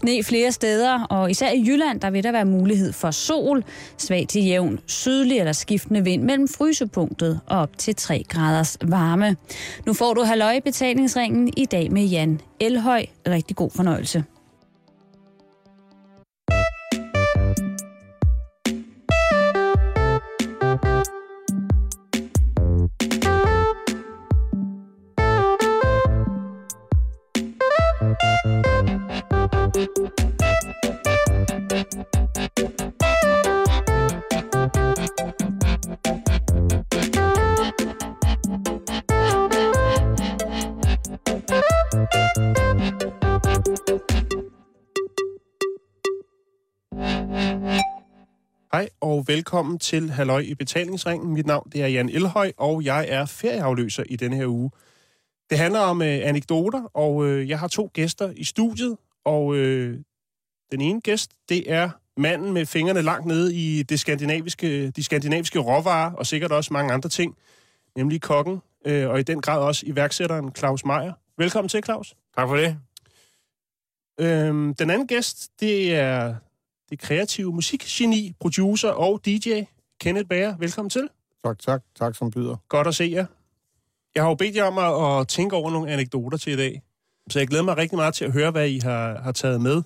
Sne flere steder, og især i Jylland, der vil der være mulighed for sol, svag til jævn, sydlig eller skiftende vind mellem frysepunktet og op til 3 graders varme. Nu får du halvøj betalingsringen i dag med Jan Elhøj. Rigtig god fornøjelse. Velkommen til Halløj i betalingsringen. Mit navn det er Jan Elhøj, og jeg er ferieafløser i denne her uge. Det handler om øh, anekdoter, og øh, jeg har to gæster i studiet, og øh, den ene gæst, det er manden med fingrene langt nede i det skandinaviske, de skandinaviske råvarer, og sikkert også mange andre ting, nemlig kokken, øh, og i den grad også iværksætteren Claus Meier. Velkommen til, Claus. Tak for det. Øhm, den anden gæst, det er det kreative musikgeni, producer og DJ, Kenneth Bager. Velkommen til. Tak, tak. Tak som byder. Godt at se jer. Jeg har jo bedt jer om at, at tænke over nogle anekdoter til i dag. Så jeg glæder mig rigtig meget til at høre, hvad I har, har taget med.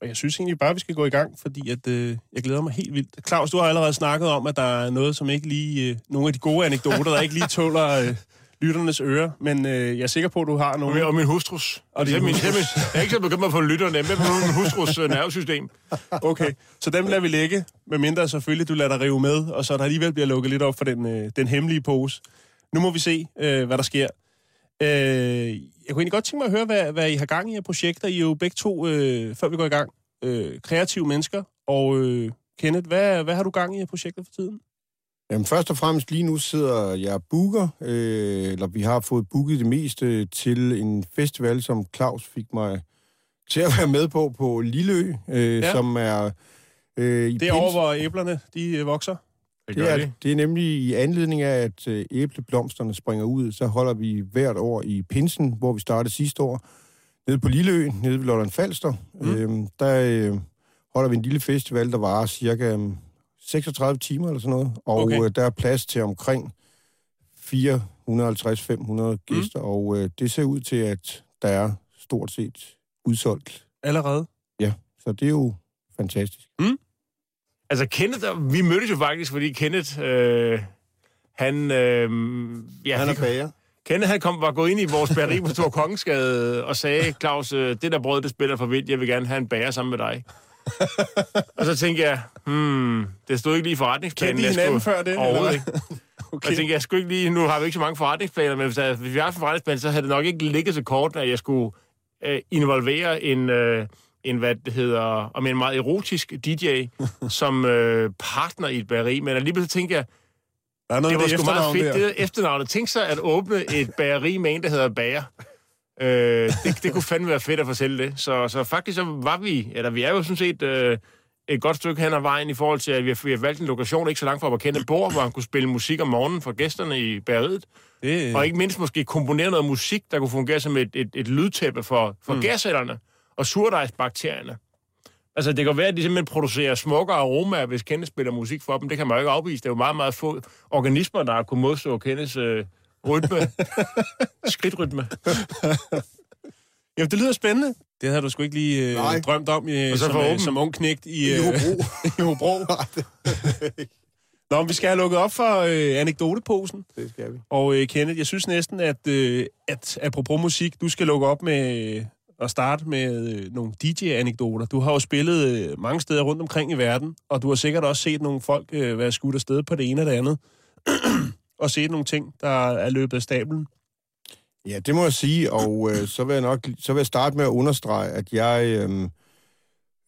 Og jeg synes egentlig bare, at vi skal gå i gang, fordi at, øh, jeg glæder mig helt vildt. Claus, du har allerede snakket om, at der er noget, som ikke lige... Øh, nogle af de gode anekdoter, der ikke lige tåler øh, lytternes ører. Men øh, jeg er sikker på, at du har Og nogle... min, og min hustrus. Og din det er min, hustrus. jeg er ikke så begyndt at få lytterne med på min hustrus øh, nervesystem. Okay, så dem lader vi ligge, medmindre selvfølgelig du lader dig rive med, og så der alligevel bliver lukket lidt op for den, øh, den hemmelige pose. Nu må vi se, øh, hvad der sker. Øh, jeg kunne egentlig godt tænke mig at høre, hvad, hvad I har gang i af projekter. I er jo begge to, øh, før vi går i gang, øh, kreative mennesker. Og øh, Kenneth, hvad, hvad har du gang i af projekter for tiden? Jamen, først og fremmest lige nu sidder jeg booker, øh, eller vi har fået booket det meste til en festival, som Claus fik mig til at være med på, på Lilleø, øh, Ja. som er... Øh, i Det er over, hvor æblerne de øh, vokser. Det Det er, det. det er nemlig i anledning af, at øh, æbleblomsterne springer ud, så holder vi hvert år i Pinsen, hvor vi startede sidste år, nede på Lilleø, nede ved Lolland Falster. Mm. Øhm, der øh, holder vi en lille festival, der varer cirka øh, 36 timer eller sådan noget, og Okay. øh, der er plads til omkring 450-500 gæster, mm. og øh, det ser ud til, at der er stort set udsolgt. Allerede. Så det er jo fantastisk. Altså, Kenneth, vi mødtes jo faktisk, fordi Kenneth, øh, han... Øh, ja, Han er bager. Kenneth, han kom, var gået ind i vores bageri på Stor Kongensgade og sagde, Claus, øh, det der brød, det spiller for vildt, jeg vil gerne have en bager sammen med dig. og så tænkte jeg, hmm, det stod ikke lige i forretningsplanen. Kendte I jeg hinanden skulle- før det, eller Overhovedet ikke. Og Okay. jeg tænkte, jeg skulle ikke lige, nu har vi ikke så mange forretningsplaner, men hvis, der, hvis vi har en forretningsplan, så havde det nok ikke ligget så kort, at jeg skulle øh, involvere en, øh, en, hvad det hedder, om en meget erotisk DJ, som øh, partner i et bageri. Men alligevel så tænkte jeg, Der er noget det var sgu meget fedt, der. det efternavnet. Tænk sig at åbne et bageri med en, der hedder Bager. Øh, det, det kunne fandme være fedt at fortælle det. Så, så faktisk så var vi, eller vi er jo sådan set øh, et godt stykke hen ad vejen i forhold til, at vi har, vi har valgt en lokation ikke så langt fra, hvor Kenneth bor, hvor han kunne spille musik om morgenen for gæsterne i bageriet. Det, Og ikke mindst måske komponere noget musik, der kunne fungere som et, et, et lydtæppe for, for mm. gærsætterne og surdejsbakterierne. Altså, det kan være, at de simpelthen producerer smukkere aromaer, hvis Kenneth spiller musik for dem. Det kan man jo ikke afvise. Det er jo meget, meget få organismer, der har kunnet modstå Kenneths øh, rytme. Skridtrytme. Jamen, det lyder spændende. Det havde du sgu ikke lige øh, Nej. drømt om øh, som, øh, som ung knægt i, I øh, Hobro. i Hobro. Nå, men vi skal have lukket op for øh, anekdoteposen. Det skal vi. Og øh, Kenneth, jeg synes næsten, at, øh, at apropos musik, du skal lukke op med øh, at starte med øh, nogle DJ-anekdoter. Du har jo spillet øh, mange steder rundt omkring i verden, og du har sikkert også set nogle folk øh, være skudt afsted på det ene og det andet. og set nogle ting, der er løbet af stablen. Ja, det må jeg sige, og øh, så vil jeg nok så vil jeg starte med at understrege, at jeg øh,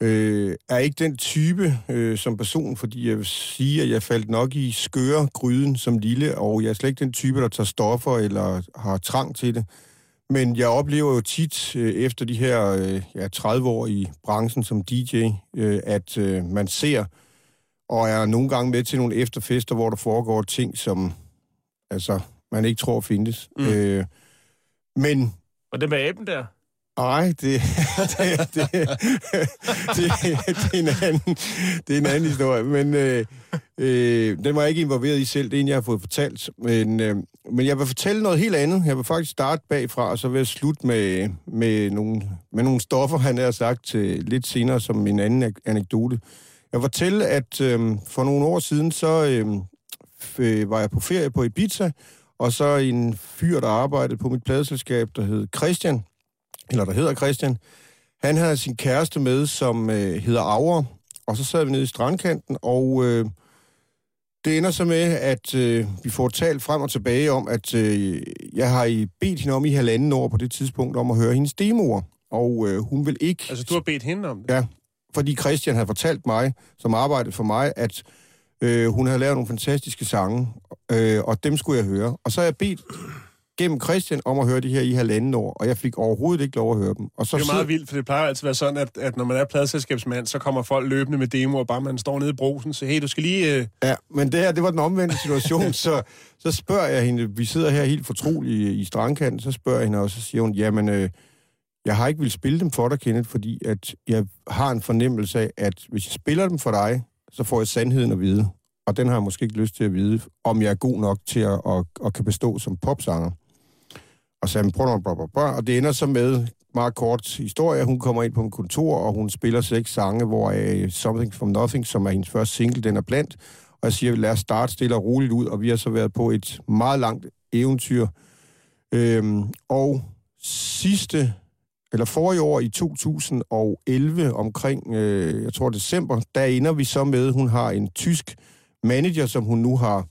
øh, er ikke den type øh, som person, fordi jeg vil sige, at jeg faldt nok i skøre gryden som lille, og jeg er slet ikke den type, der tager stoffer eller har trang til det. Men jeg oplever jo tit øh, efter de her øh, ja, 30 år i branchen som DJ, øh, at øh, man ser og er nogle gange med til nogle efterfester, hvor der foregår ting, som altså, man ikke tror findes. Mm. Øh, men Og det med aben der? Nej, det, det, det, det, det, det, er en anden, det er en anden historie, men øh, øh, den var jeg ikke involveret i selv, det er en, jeg har fået fortalt. Men, øh, men jeg vil fortælle noget helt andet. Jeg vil faktisk starte bagfra, og så vil jeg slutte med, med, nogle, med nogle stoffer, han har sagt til lidt senere som en anden anekdote. Jeg vil fortælle, at øh, for nogle år siden, så øh, øh, var jeg på ferie på Ibiza, og så en fyr, der arbejdede på mit pladeselskab, der hed Christian, eller der hedder Christian, han havde sin kæreste med, som øh, hedder Aura, og så sad vi nede i strandkanten, og øh, det ender så med, at øh, vi får talt frem og tilbage om, at øh, jeg har i bedt hende om i halvanden år på det tidspunkt om at høre hendes demoer, og øh, hun vil ikke... Altså, du har bedt hende om det? Ja, fordi Christian havde fortalt mig, som arbejdede for mig, at øh, hun havde lavet nogle fantastiske sange, øh, og dem skulle jeg høre. Og så har jeg bedt gennem Christian om at høre de her i halvanden år, og jeg fik overhovedet ikke lov at høre dem. Og så det er meget vildt, for det plejer altid at være sådan, at, at når man er pladselskabsmand, så kommer folk løbende med demoer, bare man står nede i brosen, så hey, du skal lige... Øh... Ja, men det her, det var den omvendte situation, så, så spørger jeg hende, vi sidder her helt fortrolige i, i strandkanten, så spørger jeg hende, og så siger hun, jamen, øh, jeg har ikke vil spille dem for dig, Kenneth, fordi at jeg har en fornemmelse af, at hvis jeg spiller dem for dig, så får jeg sandheden at vide. Og den har jeg måske ikke lyst til at vide, om jeg er god nok til at, at, at kan bestå som popsanger. Og så prøv bla, bla, bla, og det ender så med, meget kort historie, hun kommer ind på en kontor, og hun spiller seks sange, hvor uh, Something From Nothing, som er hendes første single, den er blandt. Og jeg siger, lad os starte stille og roligt ud, og vi har så været på et meget langt eventyr. Øhm, og sidste, eller forrige år i 2011, omkring, øh, jeg tror december, der ender vi så med, hun har en tysk manager, som hun nu har,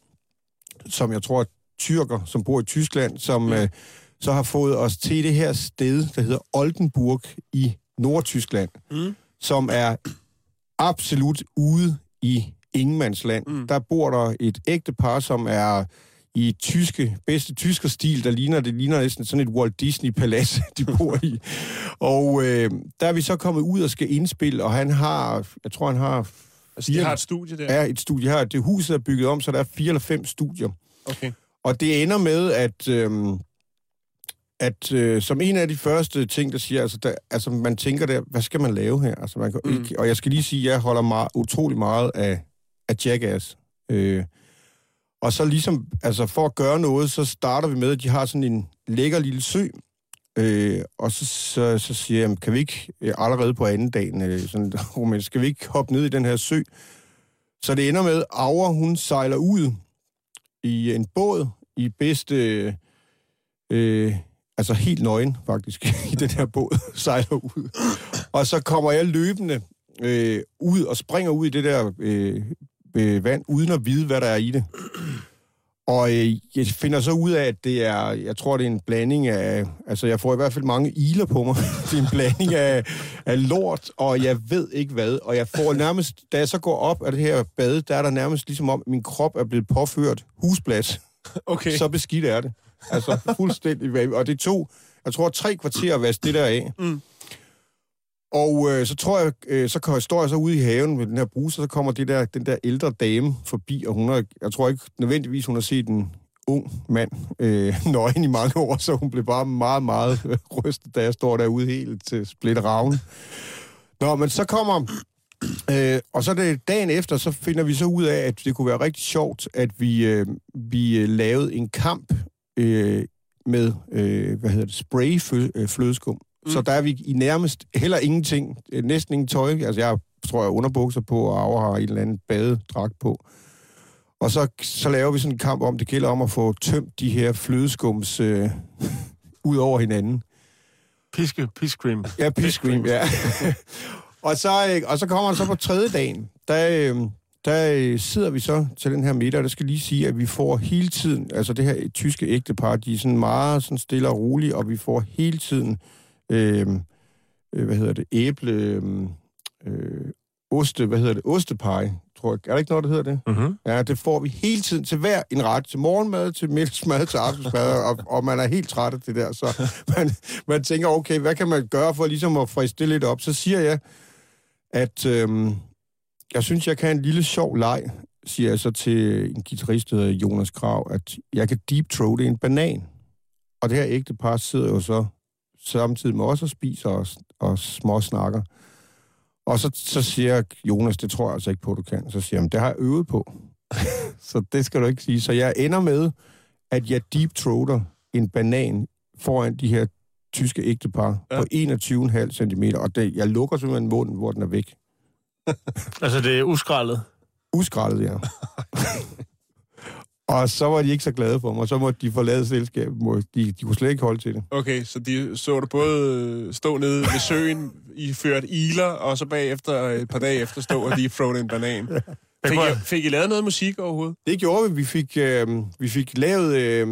som jeg tror er tyrker, som bor i Tyskland, som... Øh, så har fået os til det her sted, der hedder Oldenburg i Nordtyskland, mm. som er absolut ude i ingenmandsland. Mm. Der bor der et ægtepar, som er i tyske, bedste tysker stil, der ligner, det ligner næsten sådan et Walt Disney-palads, de bor i. Og øh, der er vi så kommet ud og skal indspille, og han har, jeg tror han har... Altså, de har et studie der? Ja, et studie her. Det huset er bygget om, så der er fire eller fem studier. Okay. Og det ender med, at... Øh, at øh, som en af de første ting, der siger, altså, der, altså man tænker der, hvad skal man lave her? Altså, man kan mm. ikke, og jeg skal lige sige, at jeg holder meget, utrolig meget af, af Jackass. Øh, og så ligesom, altså for at gøre noget, så starter vi med, at de har sådan en lækker lille sø, øh, og så, så, så siger jeg, kan vi ikke øh, allerede på anden dagen, øh, sådan, men skal vi ikke hoppe ned i den her sø? Så det ender med, at Aura, hun sejler ud i en båd i bedste... Øh, altså helt nøgen faktisk, i den her båd, sejler ud. Og så kommer jeg løbende øh, ud og springer ud i det der øh, øh, vand, uden at vide, hvad der er i det. Og øh, jeg finder så ud af, at det er, jeg tror, det er en blanding af, altså jeg får i hvert fald mange iler på mig. det er en blanding af, af lort, og jeg ved ikke hvad. Og jeg får nærmest, da jeg så går op af det her bad, der er der nærmest ligesom om, at min krop er blevet påført husplads. Okay. Så beskidt er det. Altså fuldstændig. Og det tog, jeg tror, tre kvarter at vaske det der af. Mm. Og øh, så tror jeg, øh, så står jeg så ude i haven med den her bruser, så kommer det der, den der ældre dame forbi, og hun har, jeg tror ikke nødvendigvis, hun har set en ung mand øh, nøgen i mange år, så hun blev bare meget, meget rystet, da jeg står derude helt til splitte ravne. Nå, men så kommer... Øh, og så det dagen efter, så finder vi så ud af, at det kunne være rigtig sjovt, at vi, øh, vi øh, lavede en kamp øh, med, øh, hvad hedder det, spray flødeskum. Mm. Så der er vi i nærmest heller ingenting, øh, næsten ingen tøj. Altså jeg tror, jeg underbukser på, og Aura har en eller anden badedragt på. Og så, så laver vi sådan en kamp om, det gælder om at få tømt de her flødeskums øh, ud over hinanden. Piske, piskcream. Ja, piskcream, ja. og, så, øh, og så kommer han så på tredje dagen. Der, øh, der sidder vi så til den her middag, og der skal lige sige, at vi får hele tiden, altså det her tyske ægtepar, de er sådan meget sådan stille og rolige, og vi får hele tiden, øh, øh, hvad hedder det, æble, øhm, øh, oste, hvad hedder det, ostepej, tror jeg. Er der ikke noget, der hedder det? Mm-hmm. Ja, det får vi hele tiden til hver en ret, til morgenmad, til middagsmad, til aftensmad, og, og man er helt træt af det der, så man, man tænker, okay, hvad kan man gøre for ligesom at friske det lidt op? Så siger jeg, at... Øh, jeg synes, jeg kan en lille sjov leg, siger jeg så til en guitarist, der Jonas Krav, at jeg kan deep throat en banan. Og det her ægte par sidder jo så samtidig med os og spiser og, og små snakker. Og så, så siger Jonas, det tror jeg altså ikke på, du kan. Så siger han, det har jeg øvet på. så det skal du ikke sige. Så jeg ender med, at jeg deep throater en banan foran de her tyske ægtepar ja. på 21,5 cm, og det, jeg lukker simpelthen munden, hvor den er væk. altså, det er uskrællet? Uskrællet, ja. og så var de ikke så glade for mig, så måtte de forlade selskabet. De, de kunne slet ikke holde til det. Okay, så de så du både stå nede ved søen, i ført iler, og så bagefter et par dage efter stå og de throw en banan. Fik I, fik I lavet noget musik overhovedet? Det gjorde vi. Vi fik, øh, vi fik lavet, øh,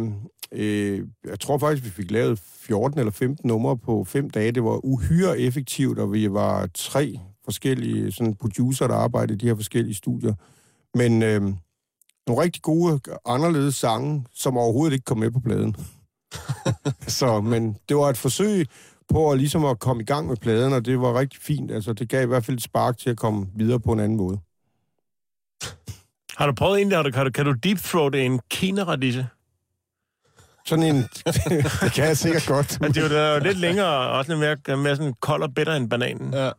øh, jeg tror faktisk, vi fik lavet 14 eller 15 numre på fem dage. Det var uhyre effektivt, og vi var tre forskellige sådan producer, der arbejdede i de her forskellige studier. Men øh, nogle rigtig gode, anderledes sange, som overhovedet ikke kom med på pladen. så, men det var et forsøg på at, ligesom at komme i gang med pladen, og det var rigtig fint. Altså, det gav i hvert fald et spark til at komme videre på en anden måde. Har du prøvet egentlig, har du, kan du, kan du deep throat en kinaradisse? Sådan en, det kan jeg sikkert godt. Men det er jo lidt længere, og også lidt mere, mere sådan kold og bitter end bananen. Ja.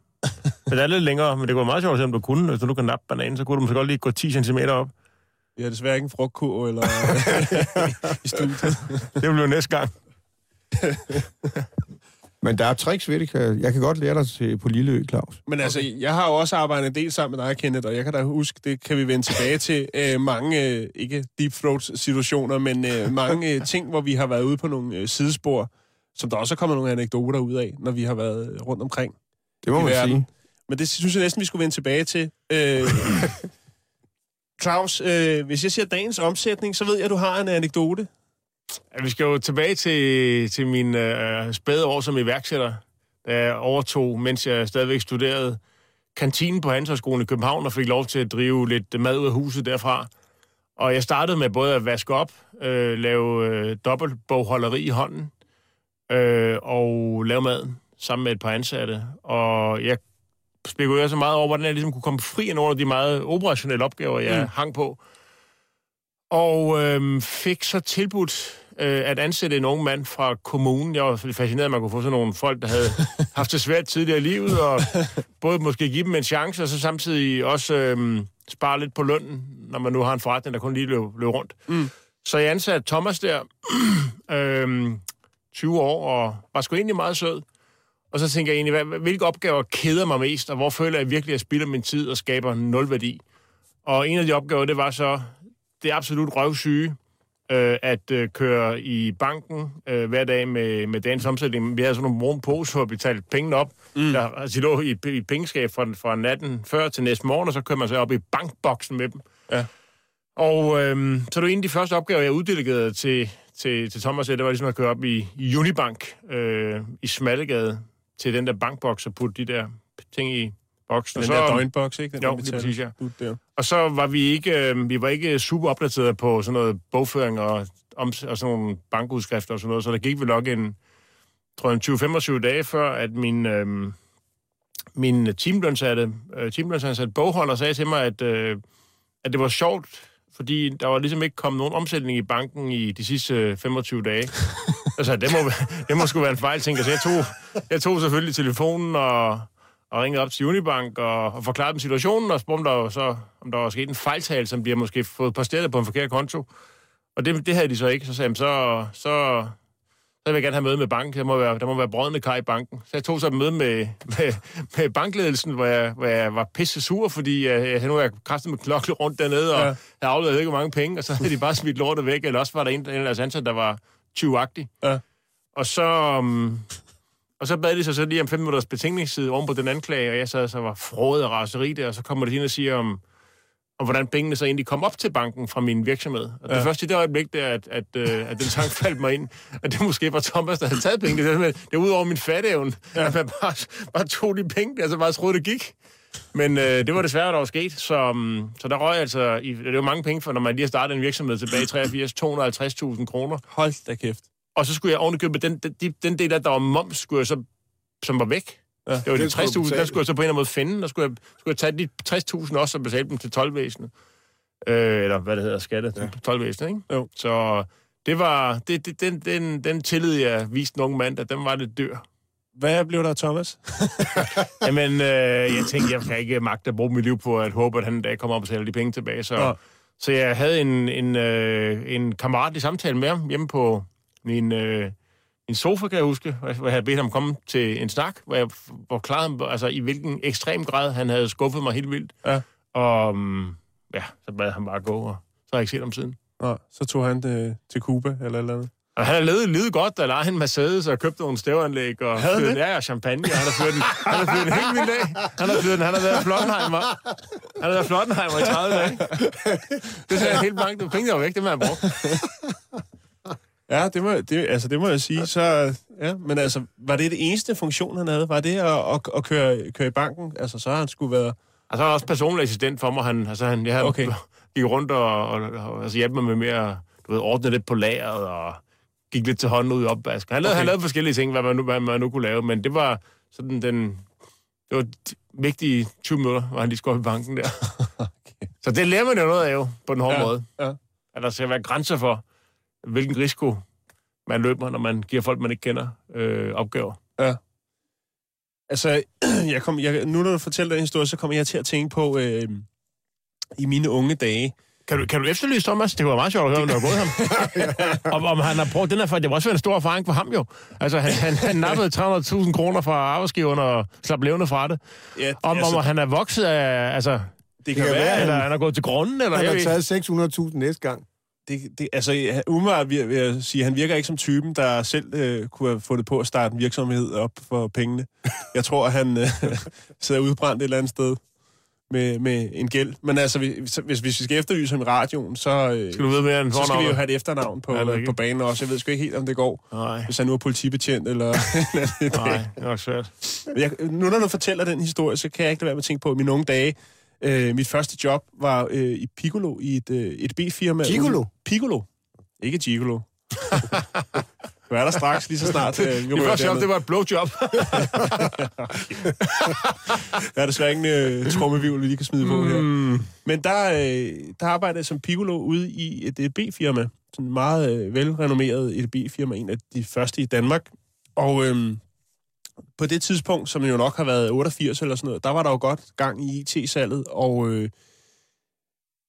men det er lidt længere, men det går meget sjovt, om du kunne. Hvis du kan nappe bananen, så kunne du måske godt lige gå 10 cm op. Jeg har desværre ikke en frugtkur eller i studiet. det bliver næste gang. Men der er tricks ved det. Jeg kan godt lære dig til på Lilleø, Claus. Men altså, jeg har jo også arbejdet en del sammen med dig, Kenneth, og jeg kan da huske, det kan vi vende tilbage til, øh, mange, øh, ikke deep throat situationer, men øh, mange øh, ting, hvor vi har været ude på nogle øh, sidespor, som der også er kommet nogle anekdoter ud af, når vi har været rundt omkring. Det må man verden. sige. Men det synes jeg næsten, vi skulle vende tilbage til. Øh, Claus, øh, hvis jeg siger dagens omsætning, så ved jeg, at du har en anekdote. Ja, vi skal jo tilbage til, til min øh, spæde år som iværksætter, da jeg overtog, mens jeg stadigvæk studerede kantinen på Handelshøjskolen i København og fik lov til at drive lidt mad ud af huset derfra. Og jeg startede med både at vaske op, øh, lave øh, dobbeltbogholderi i hånden øh, og lave mad sammen med et par ansatte. Og jeg spekulerede så meget over, hvordan jeg ligesom kunne komme fri af nogle af de meget operationelle opgaver, jeg mm. hang på. Og øh, fik så tilbudt øh, at ansætte en ung mand fra kommunen. Jeg var fascineret, at man kunne få sådan nogle folk, der havde haft det svært tidligere i livet, og både måske give dem en chance, og så samtidig også øh, spare lidt på lønnen, når man nu har en forretning, der kun lige løb, løb rundt. Mm. Så jeg ansatte Thomas der, øh, 20 år, og var sgu egentlig meget sød. Og så tænker jeg egentlig, hvilke opgaver keder mig mest, og hvor føler jeg virkelig, at jeg spilder min tid og skaber nul værdi? Og en af de opgaver, det var så det absolut røvsyge, øh, at øh, køre i banken øh, hver dag med, med dagens omsætning. Vi havde sådan nogle brune poser, hvor vi talte pengene op. Mm. Der, altså, de lå i, i pengeskab fra, fra natten før til næste morgen, og så kører man så op i bankboksen med dem. Ja. Og øh, så det en af de første opgaver, jeg uddelegerede til, til, til Thomas, det var ligesom at køre op i, i Unibank øh, i Smallegade til den der bankboks og putte de der ting i boksen. Den så, der døgnboks, ikke? Den jo, er præcis, ja. Der. Og så var vi ikke, øh, vi var ikke super opdateret på sådan noget bogføring og, om, og sådan nogle bankudskrifter og sådan noget, så der gik vi nok en, tror jeg, en 20-25 dage før, at min, øh, min teamlønsatte, øh, teamlønsatte bogholder sagde til mig, at, øh, at det var sjovt, fordi der var ligesom ikke kommet nogen omsætning i banken i de sidste 25 dage. altså, det må, det må sgu være en fejl, tænker jeg. Så jeg tog, jeg tog selvfølgelig telefonen og, og ringede op til Unibank og, og forklarede dem situationen, og spurgte, om der, så, om der var sket en fejltagelse, som bliver måske fået posteret på en forkert konto. Og det, det havde de så ikke. Så sagde de, så, så, så vil jeg gerne have møde med banken. Der må være, der må være brødende kar i banken. Så jeg tog så et møde med, med, med bankledelsen, hvor jeg, hvor jeg var pisse sur, fordi jeg, jeg, nu jeg kastet med klokle rundt dernede, og ja. jeg afleverede ikke mange penge, og så havde de bare smidt lortet væk, eller også var der en, af deres ansatte, der var 20-agtig. Ja. Og så, um, og så bad de sig så lige om fem minutters betænkningstid oven på den anklage, og jeg sad så var frået og raseri der, og så kommer de ind og siger om, om hvordan pengene så egentlig kom op til banken fra min virksomhed. Og ja. det første i det øjeblik der, at, at, at, øh, at den sang faldt mig ind, at det måske var Thomas, der havde taget pengene. Det er, det er ud over min fatteevne, ja. at man bare, bare tog de penge, altså bare troede, det gik. Men øh, det var desværre, der var sket, så, um, så der røg altså, i, det var mange penge for, når man lige har startet en virksomhed tilbage i 83, 250.000 kroner. Hold da kæft. Og så skulle jeg ovenikøbe den, den, den del, der var moms, skulle jeg så, som var væk. Ja, det var de 60.000, der skulle jeg så på en eller anden måde finde, der skulle jeg, skulle jeg tage de 60.000 også og betale dem til 12-væsenet. Øh, eller hvad det hedder, skatte ja. til 12-væsenet, ikke? Jo. Så Det var, det, det, den, den, den tillid, jeg viste en ung mand, at den var lidt dyr. Hvad blev der Thomas? Jamen, øh, jeg tænkte, jeg kan ikke magte at bruge mit liv på at håbe, at han en dag kommer op og sælger de penge tilbage. Så, Nå. så jeg havde en, en, øh, en kammerat i samtale med ham hjemme på min, øh, min sofa, kan jeg huske, hvor jeg havde bedt ham komme til en snak, hvor jeg forklarede ham, altså, i hvilken ekstrem grad han havde skuffet mig helt vildt. Ja. Og um, ja, så bad han bare gå, og så har jeg ikke set ham siden. Nå, så tog han det til Cuba eller et eller andet. Og han har levet livet godt, der lejede en Mercedes og købte nogle stævanlæg og Havde det? ja, og champagne. Og han har fyret den, han har fyret den helt vildt af. Han har fyret den, han har været i Flottenheimer. Han har været Flottenheimer i 30 dage. Det er helt mange. Det penge, der var væk, det man har brugt. Ja, det må, det, altså, det må jeg sige. Så, ja, men altså, var det det eneste funktion, han havde? Var det at, at, at køre, køre i banken? Altså, så har han skulle være... Og så er han også personlig assistent for mig. Han, altså, han, jeg havde Okay. okay. gik rundt og, og, og altså, hjalp mig med mere, du ved, ordne lidt på lageret og gik lidt til hånden ud i opvask. Han lavede, Okay. han lavede forskellige ting, hvad man, nu, hvad man nu kunne lave, men det var sådan den... Det var vigtige 20 minutter, hvor han lige skulle op i banken der. Okay. Så det lærer man jo noget af jo, på den hårde Ja, måde. ja. At der skal være grænser for, hvilken risiko man løber, når man giver folk, man ikke kender, øh, opgaver. Altså, jeg kom, jeg, nu når du fortæller den historie, så kommer jeg til at tænke på, øh, i mine unge dage, Kan du, kan du efterlyse Thomas? Det var meget sjovt at høre, om du har gået ham. om, om han har brugt den her, for det var også en stor erfaring for ham jo. Altså, han, han, han nappede 300.000 kroner fra arbejdsgiveren og slap levende fra det. ja, Om, altså, om han er vokset af, altså, det kan kan være, være, eller han er gået til grunden, eller Han jeg har ved ikke. taget 600.000 næste gang. det, det, altså, han- umiddelbart vil, vil jeg sige, han virker ikke som typen, der selv øh, kunne have fundet på at starte en virksomhed op for pengene. Jeg tror, at han øh, sidder udbrændt et eller andet sted med, med en gæld. Men altså, hvis, hvis, hvis vi skal efterlyse ham i radioen, så, øh, Skal du vide mere end så skal vi jo have et efternavn på, Ja, rigtigt. på banen også. Jeg ved sgu ikke helt, om det går, Nej, hvis han nu er politibetjent eller... nej, det er nok svært. Jeg, nu når du fortæller den historie, så kan jeg ikke lade være med at tænke på, at i mine unge dage, øh, mit første job var øh, i Piccolo, i et, øh, et B-firma. Gigolo? Piccolo. Ikke Gigolo. du er der straks, lige så snart øh, vi rører første job, derned. det var et blowjob. Der er desværre ingen øh, trummevivl, vi lige kan smide på her. Mm. Men der, øh, der arbejdede jeg som Piccolo ude i et EDB-firma. Sådan et meget øh, velrenommeret EDB-firma, en af de første i Danmark. Og øh, på det tidspunkt, som jo nok har været 88 eller sådan noget, der var der jo godt gang i IT-salget, og øh,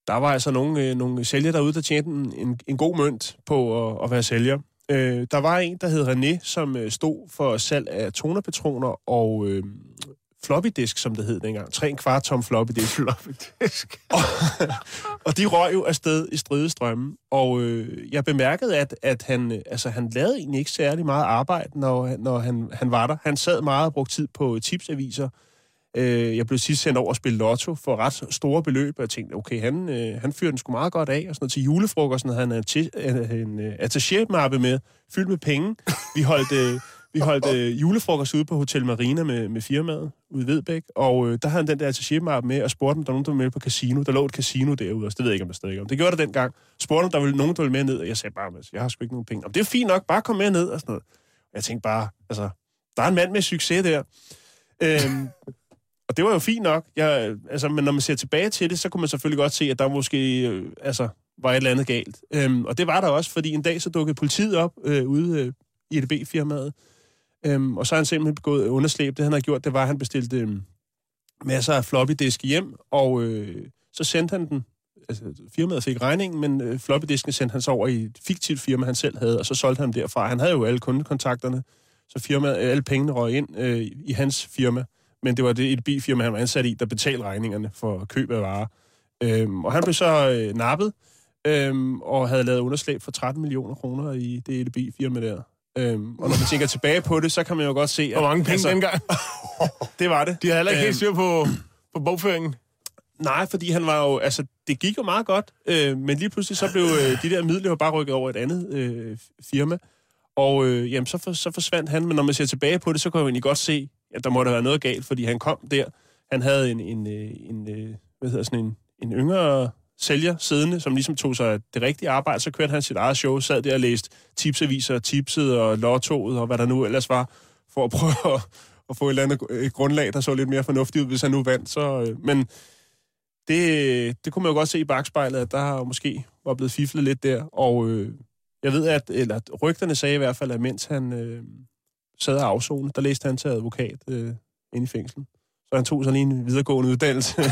der var altså nogle, øh, nogle sælgere derude, der tjente en, en, en god mønt på at, at være sælger. Øh, der var en, der hed René, som øh, stod for salg af tonerpatroner og øh, floppy disk, som det hed dengang. 3 kvart tom floppy disk. Floppy disk. Og de røg jo afsted i stridestrømme. Og øh, jeg bemærkede, at, at han, øh, altså, han lavede egentlig ikke særlig meget arbejde, når, når han, han var der. Han sad meget og brugte tid på tipsaviser. Øh, jeg blev sidst sendt over at spille lotto for ret store beløb, og jeg tænkte, okay, han, øh, han fyrer den sgu meget godt af. Og sådan noget til julefrokosten havde han en, en, en øh, attaché-mappe med, fyldt med penge. Vi holdt, øh, vi holdt øh, julefrokost ude på Hotel Marina med, med firmaet ude i Vedbæk, og øh, der havde han den der attaché-mappe med, og spurgte, om der var nogen, der ville med på casino. Der lå et casino derude, og det ved jeg ikke, om der stadig om. Det gjorde der dengang. Spurgte, om der ville nogen, der ville med ned, og jeg sagde bare, jeg har sgu ikke nogen penge. Om det er fint nok, bare kom med ned og sådan noget. Jeg tænkte bare, altså, der er en mand med succes der. Øhm, og det var jo fint nok. Jeg, altså, men når man ser tilbage til det, så kunne man selvfølgelig godt se, at der måske øh, altså, var et eller andet galt. Øhm, og det var der også, fordi en dag så dukkede politiet op øh, ude øh, i EDB-firmaet. Øhm, og så har han simpelthen begået underslæb. Det han har gjort, det var, at han bestilte øh, masser af floppy disk hjem, og øh, så sendte han den. Altså, firmaet fik regningen, men øh, floppy disken sendte han så over i et fiktivt firma, han selv havde, og så solgte han dem derfra. Han havde jo alle kundekontakterne, så firmaet, øh, alle pengene røg ind øh, i hans firma men det var det et bilfirma, han var ansat i, der betalte regningerne for køb af varer. Øhm, og han blev så øh, nappet, øhm, og havde lavet underslæb for 13 millioner kroner i det EDB-firma der. Øhm, og når man tænker tilbage på det, så kan man jo godt se, at... Hvor mange penge altså, dengang? Det var det. De havde heller ikke Øhm, helt styr på, på bogføringen. Nej, fordi han var jo... Altså, det gik jo meget godt, øh, men lige pludselig så blev øh, de der midler jo bare rykket over et andet øh, firma. Og øh, jamen, så, for, så forsvandt han, men når man ser tilbage på det, så kan jeg jo egentlig godt se, at der måtte have været noget galt, fordi han kom der. Han havde en, en, øh, en, en hvad hedder sådan en, en yngre sælger siddende, som ligesom tog sig det rigtige arbejde. Så kørte han sit eget show, sad der og læste tipsaviser, tipset og lottoet og hvad der nu ellers var, for at prøve at, at få et eller andet et grundlag, der så lidt mere fornuftigt ud, hvis han nu vandt. Så, men det, det kunne man jo godt se i bagspejlet, at der måske var blevet fiflet lidt der, og øh, Jeg ved, at eller, rygterne sagde i hvert fald, at mens han øh, sad og afzone, der læste han til advokat øh, inde i fængslen. Så han tog sådan lige en videregående uddannelse.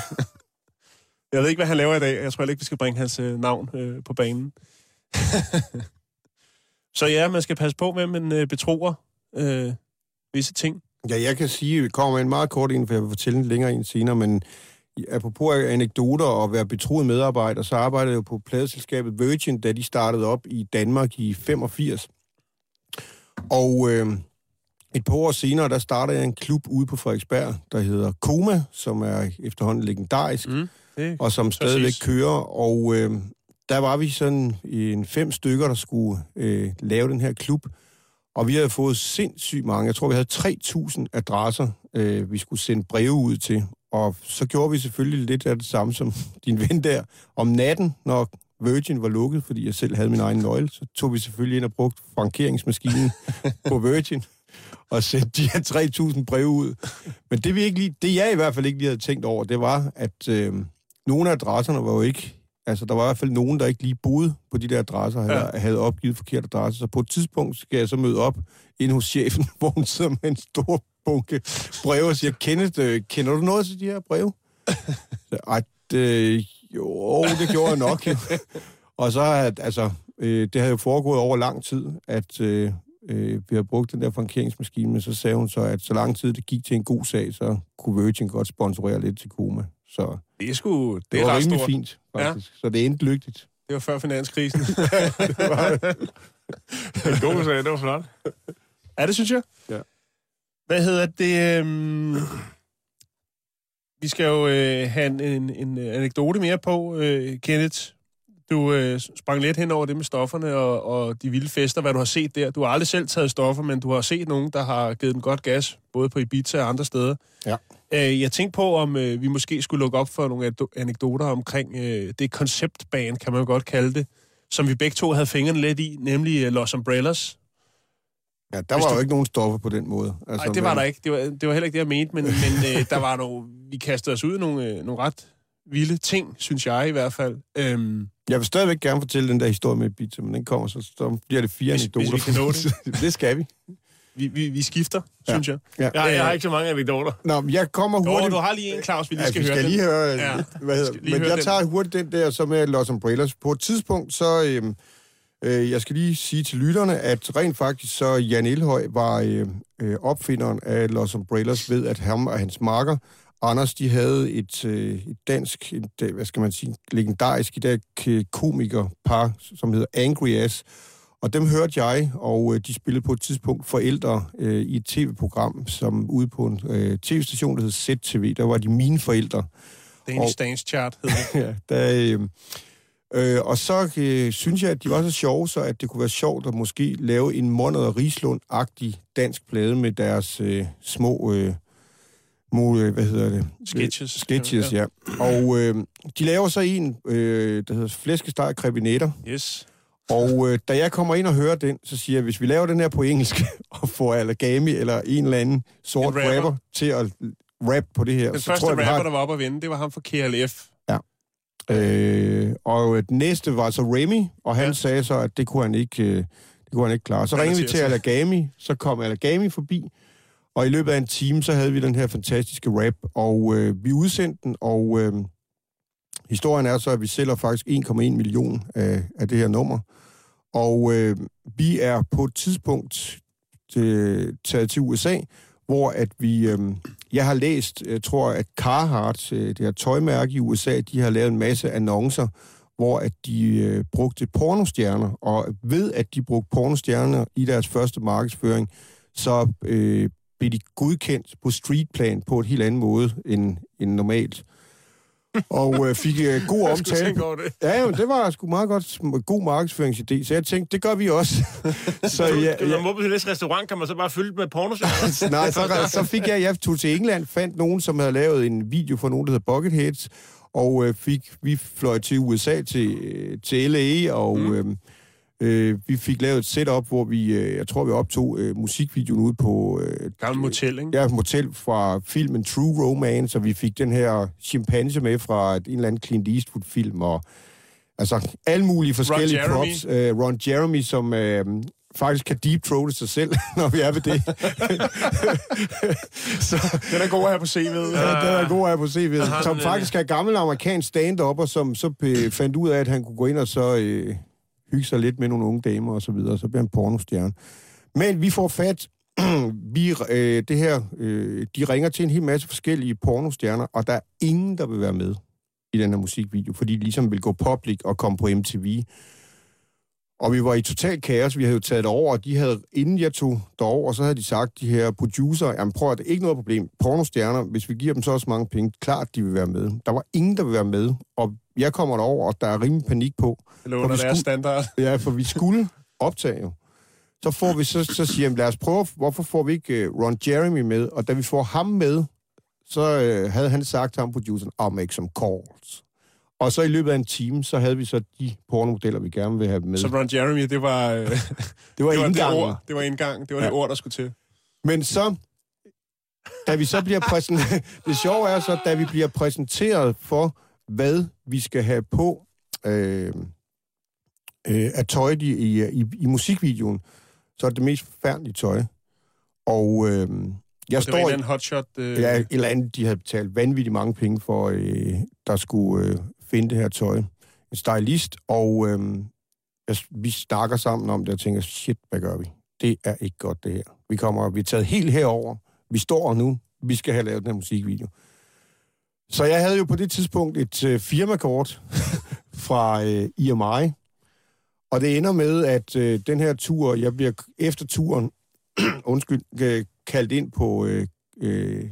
jeg ved ikke, hvad han laver i dag. Jeg tror ikke, vi skal bringe hans øh, navn øh, på banen. så ja, man skal passe på med, man øh, betroer øh, visse ting. Ja, jeg kan sige, at vi kommer med en meget kort en, for jeg vil fortælle en længere en senere, men apropos anekdoter og være betroet medarbejder, så arbejdede jeg jo på pladeselskabet Virgin, da de startede op i Danmark i 85. Og øh, et par år senere, der startede jeg en klub ude på Frederiksberg, der hedder Koma, som er efterhånden legendarisk, mm, og som stadigvæk præcis. kører. Og øh, der var vi sådan en fem stykker, der skulle øh, lave den her klub. Og vi havde fået sindssygt mange. Jeg tror, vi havde 3.000 adresser, øh, vi skulle sende breve ud til. Og så gjorde vi selvfølgelig lidt af det samme som din ven der. Om natten, når Virgin var lukket, fordi jeg selv havde min egen nøgle, så tog vi selvfølgelig ind og brugte frankeringsmaskinen på Virgin og sendte de her 3.000 breve ud. Men det, vi ikke lige, det jeg i hvert fald ikke lige havde tænkt over, det var, at øh, nogle af adresserne var jo ikke... Altså, der var i hvert fald nogen, der ikke lige boede på de der adresser, havde, ja. havde opgivet forkerte adresser. Så på et tidspunkt skal jeg så møde op ind hos chefen, hvor hun sidder med en stor bunke breve og siger, Kenneth, øh, kender du noget til de her breve? Så, Ej, det, jo, det gjorde jeg nok. og så, at, altså, øh, det havde jo foregået over lang tid, at øh, øh, vi har brugt den der frankeringsmaskine, men så sagde hun så, at så lang tid det gik til en god sag, så kunne Virgin godt sponsorere lidt til Koma. Så det er sgu, det, det er var rimelig stort. fint, faktisk. Ja. Så det endte lykkeligt. Det var før finanskrisen. det var en god sag, det var flot. Ja, det synes jeg. Ja. Hvad hedder det? Øhm... Vi skal jo øh, have en, en, en anekdote mere på, øh, Kenneth. Du øh, sprang lidt hen over det med stofferne og, og de vilde fester, hvad du har set der. Du har aldrig selv taget stoffer, men du har set nogen, der har givet den godt gas, både på Ibiza og andre steder. Ja. Øh, jeg tænkte på, om øh, vi måske skulle lukke op for nogle anekdoter omkring øh, det konceptbane, kan man godt kalde det, som vi begge to havde fingrene lidt i, nemlig øh, Los Umbrellas. Ja, der var du... jo ikke nogen stoffer på den måde. Altså, Nej, det var men... der ikke. Det var, det var heller ikke det, jeg mente, men, men øh, der var nogle, vi kastede os ud i nogle, øh, nogle ret vilde ting, synes jeg i hvert fald. Øhm, jeg vil stadigvæk gerne fortælle den der historie med Ibiza, men den kommer, så, så bliver det fire hvis, anekdoter. Hvis vi kan nå det. det skal vi. Vi, vi, vi skifter, ja. synes jeg. Ja. Jeg, jeg har ikke så mange anekdoter. Nå, jeg kommer hurtigt... Jo, du har lige en, Claus, vi lige skal, ja, vi skal høre. lige høre, ja. hvad hedder. Men jeg tager den. hurtigt den der, som er Los Umbrellas. På et tidspunkt, så... Øhm, øh, jeg skal lige sige til lytterne, at rent faktisk så Jan Elhøj var øh, øh, opfinderen af Los Umbrellas ved, at ham og hans marker Anders, de havde et, øh, et dansk, et, øh, hvad skal man sige, legendarisk i dag komikerpar, som hedder Angry Ass. Og dem hørte jeg, og øh, de spillede på et tidspunkt forældre øh, i et tv-program, som ude på en øh, tv-station, der hed ZTV. Der var de mine forældre. Danish Dance Chart hed det. ja, der, øh, øh, og så øh, synes jeg, at de var så sjove, så at det kunne være sjovt at måske lave en Monad og Rislund-agtig dansk plade med deres øh, små... Øh, mod, hvad hedder det? Sketches. Sketches, ja. Og øh, de laver så en, øh, der hedder flæskesteg krebinetter. Yes. Og øh, da jeg kommer ind og hører den, så siger jeg, hvis vi laver den her på engelsk, og får Alagami eller en eller anden sort rapper. rapper til at rap på det her. Den så første tror jeg, rapper, har... der var oppe at vinde, det var ham fra KLF. Ja. Øh, og den næste var så Remy, og han ja. sagde så, at det kunne han ikke, øh, det kunne han ikke klare. Så ringede vi til Alagami, så kom Alagami forbi, og i løbet af en time, så havde vi den her fantastiske rap, og øh, vi udsendte den, og øh, historien er så, at vi sælger faktisk 1,1 million af, af det her nummer. Og øh, vi er på et tidspunkt til, taget til USA, hvor at vi, øh, jeg har læst, jeg tror, at Carhartt, øh, det her tøjmærke i USA, de har lavet en masse annoncer, hvor at de øh, brugte pornostjerner, og ved at de brugte pornostjerner i deres første markedsføring, så øh, blev de godkendt på streetplan på et helt andet måde end, end normalt. og øh, fik øh, god omtale. Det. Ja, men det var sgu meget godt, god markedsføringsidé, så jeg tænkte, det gør vi også. så ja, ja, Når man til restaurant, kan man så bare fylde med porno Nej, så, så fik jeg, jeg tog til England, fandt nogen, som havde lavet en video for nogen, der hedder Bucketheads, og øh, fik, vi fløj til USA, til, øh, til LA, og... Mm. Øh, Øh, vi fik lavet et setup, hvor vi, øh, jeg tror, vi optog øh, musikvideoen ude på... Øh, Gammel motel, ikke? Ja, motel fra filmen True Romance, og vi fik den her chimpanse med fra en eller anden Clint Eastwood-film, og Altså, alle mulige forskellige Jeremy. props. Øh, Ron Jeremy, som øh, faktisk kan deep throate sig selv, når vi er ved det. så, Den er god at have på CV'et. Ja, den er god her på CV'et. Som faktisk er gammel amerikansk stand-up, og som så øh, fandt ud af, at han kunne gå ind og så øh, hygge sig lidt med nogle unge damer og så videre, og så bliver han pornostjerne. Men vi får fat, vi, øh, det her, øh, de ringer til en hel masse forskellige pornostjerner, og der er ingen, der vil være med i den her musikvideo, fordi de ligesom vil gå public og komme på MTV. Og vi var i total kaos. Vi havde jo taget det over, og de havde, inden jeg tog derover, så havde de sagt, de her producer, jamen prøv at det er ikke noget problem. Pornostjerner, hvis vi giver dem så også mange penge, klart de vil være med. Der var ingen, der vil være med, og jeg kommer derover, og der er rimelig panik på. Eller under deres standard. Ja, for vi skulle optage jo. Så får vi så, så siger, jeg, lad os prøve, hvorfor får vi ikke uh, Ron Jeremy med? Og da vi får ham med, så uh, havde han sagt til ham, produceren, I'll make some calls. Og så i løbet af en time, så havde vi så de pornomodeller, vi gerne vil have med. Så Ron Jeremy, det var, øh, det var det, var det indgangen. ord. Det var indgang. Det var ja. det ord, der skulle til. Men så, da vi så bliver præsenteret, det sjove er så, da vi bliver præsenteret for, hvad vi skal have på øh, øh, af tøj i, i, i, i musikvideoen, så er det det mest forfærdelige tøj. Og øh, jeg Det en står i, anden hotshot. Øh, ja, et eller andet, de havde betalt vanvittigt mange penge for, øh, der skulle øh, finde det her tøj. En stylist, og øh, jeg, vi snakker sammen om det og tænker, shit, hvad gør vi? Det er ikke godt, det her. Vi kommer, vi er taget helt herover. Vi står nu. Vi skal have lavet den her musikvideo. Så jeg havde jo på det tidspunkt et øh, firmakort fra øh, IMI, og det ender med, at øh, den her tur, jeg bliver efter turen, undskyld, øh, kaldt ind på øh, øh,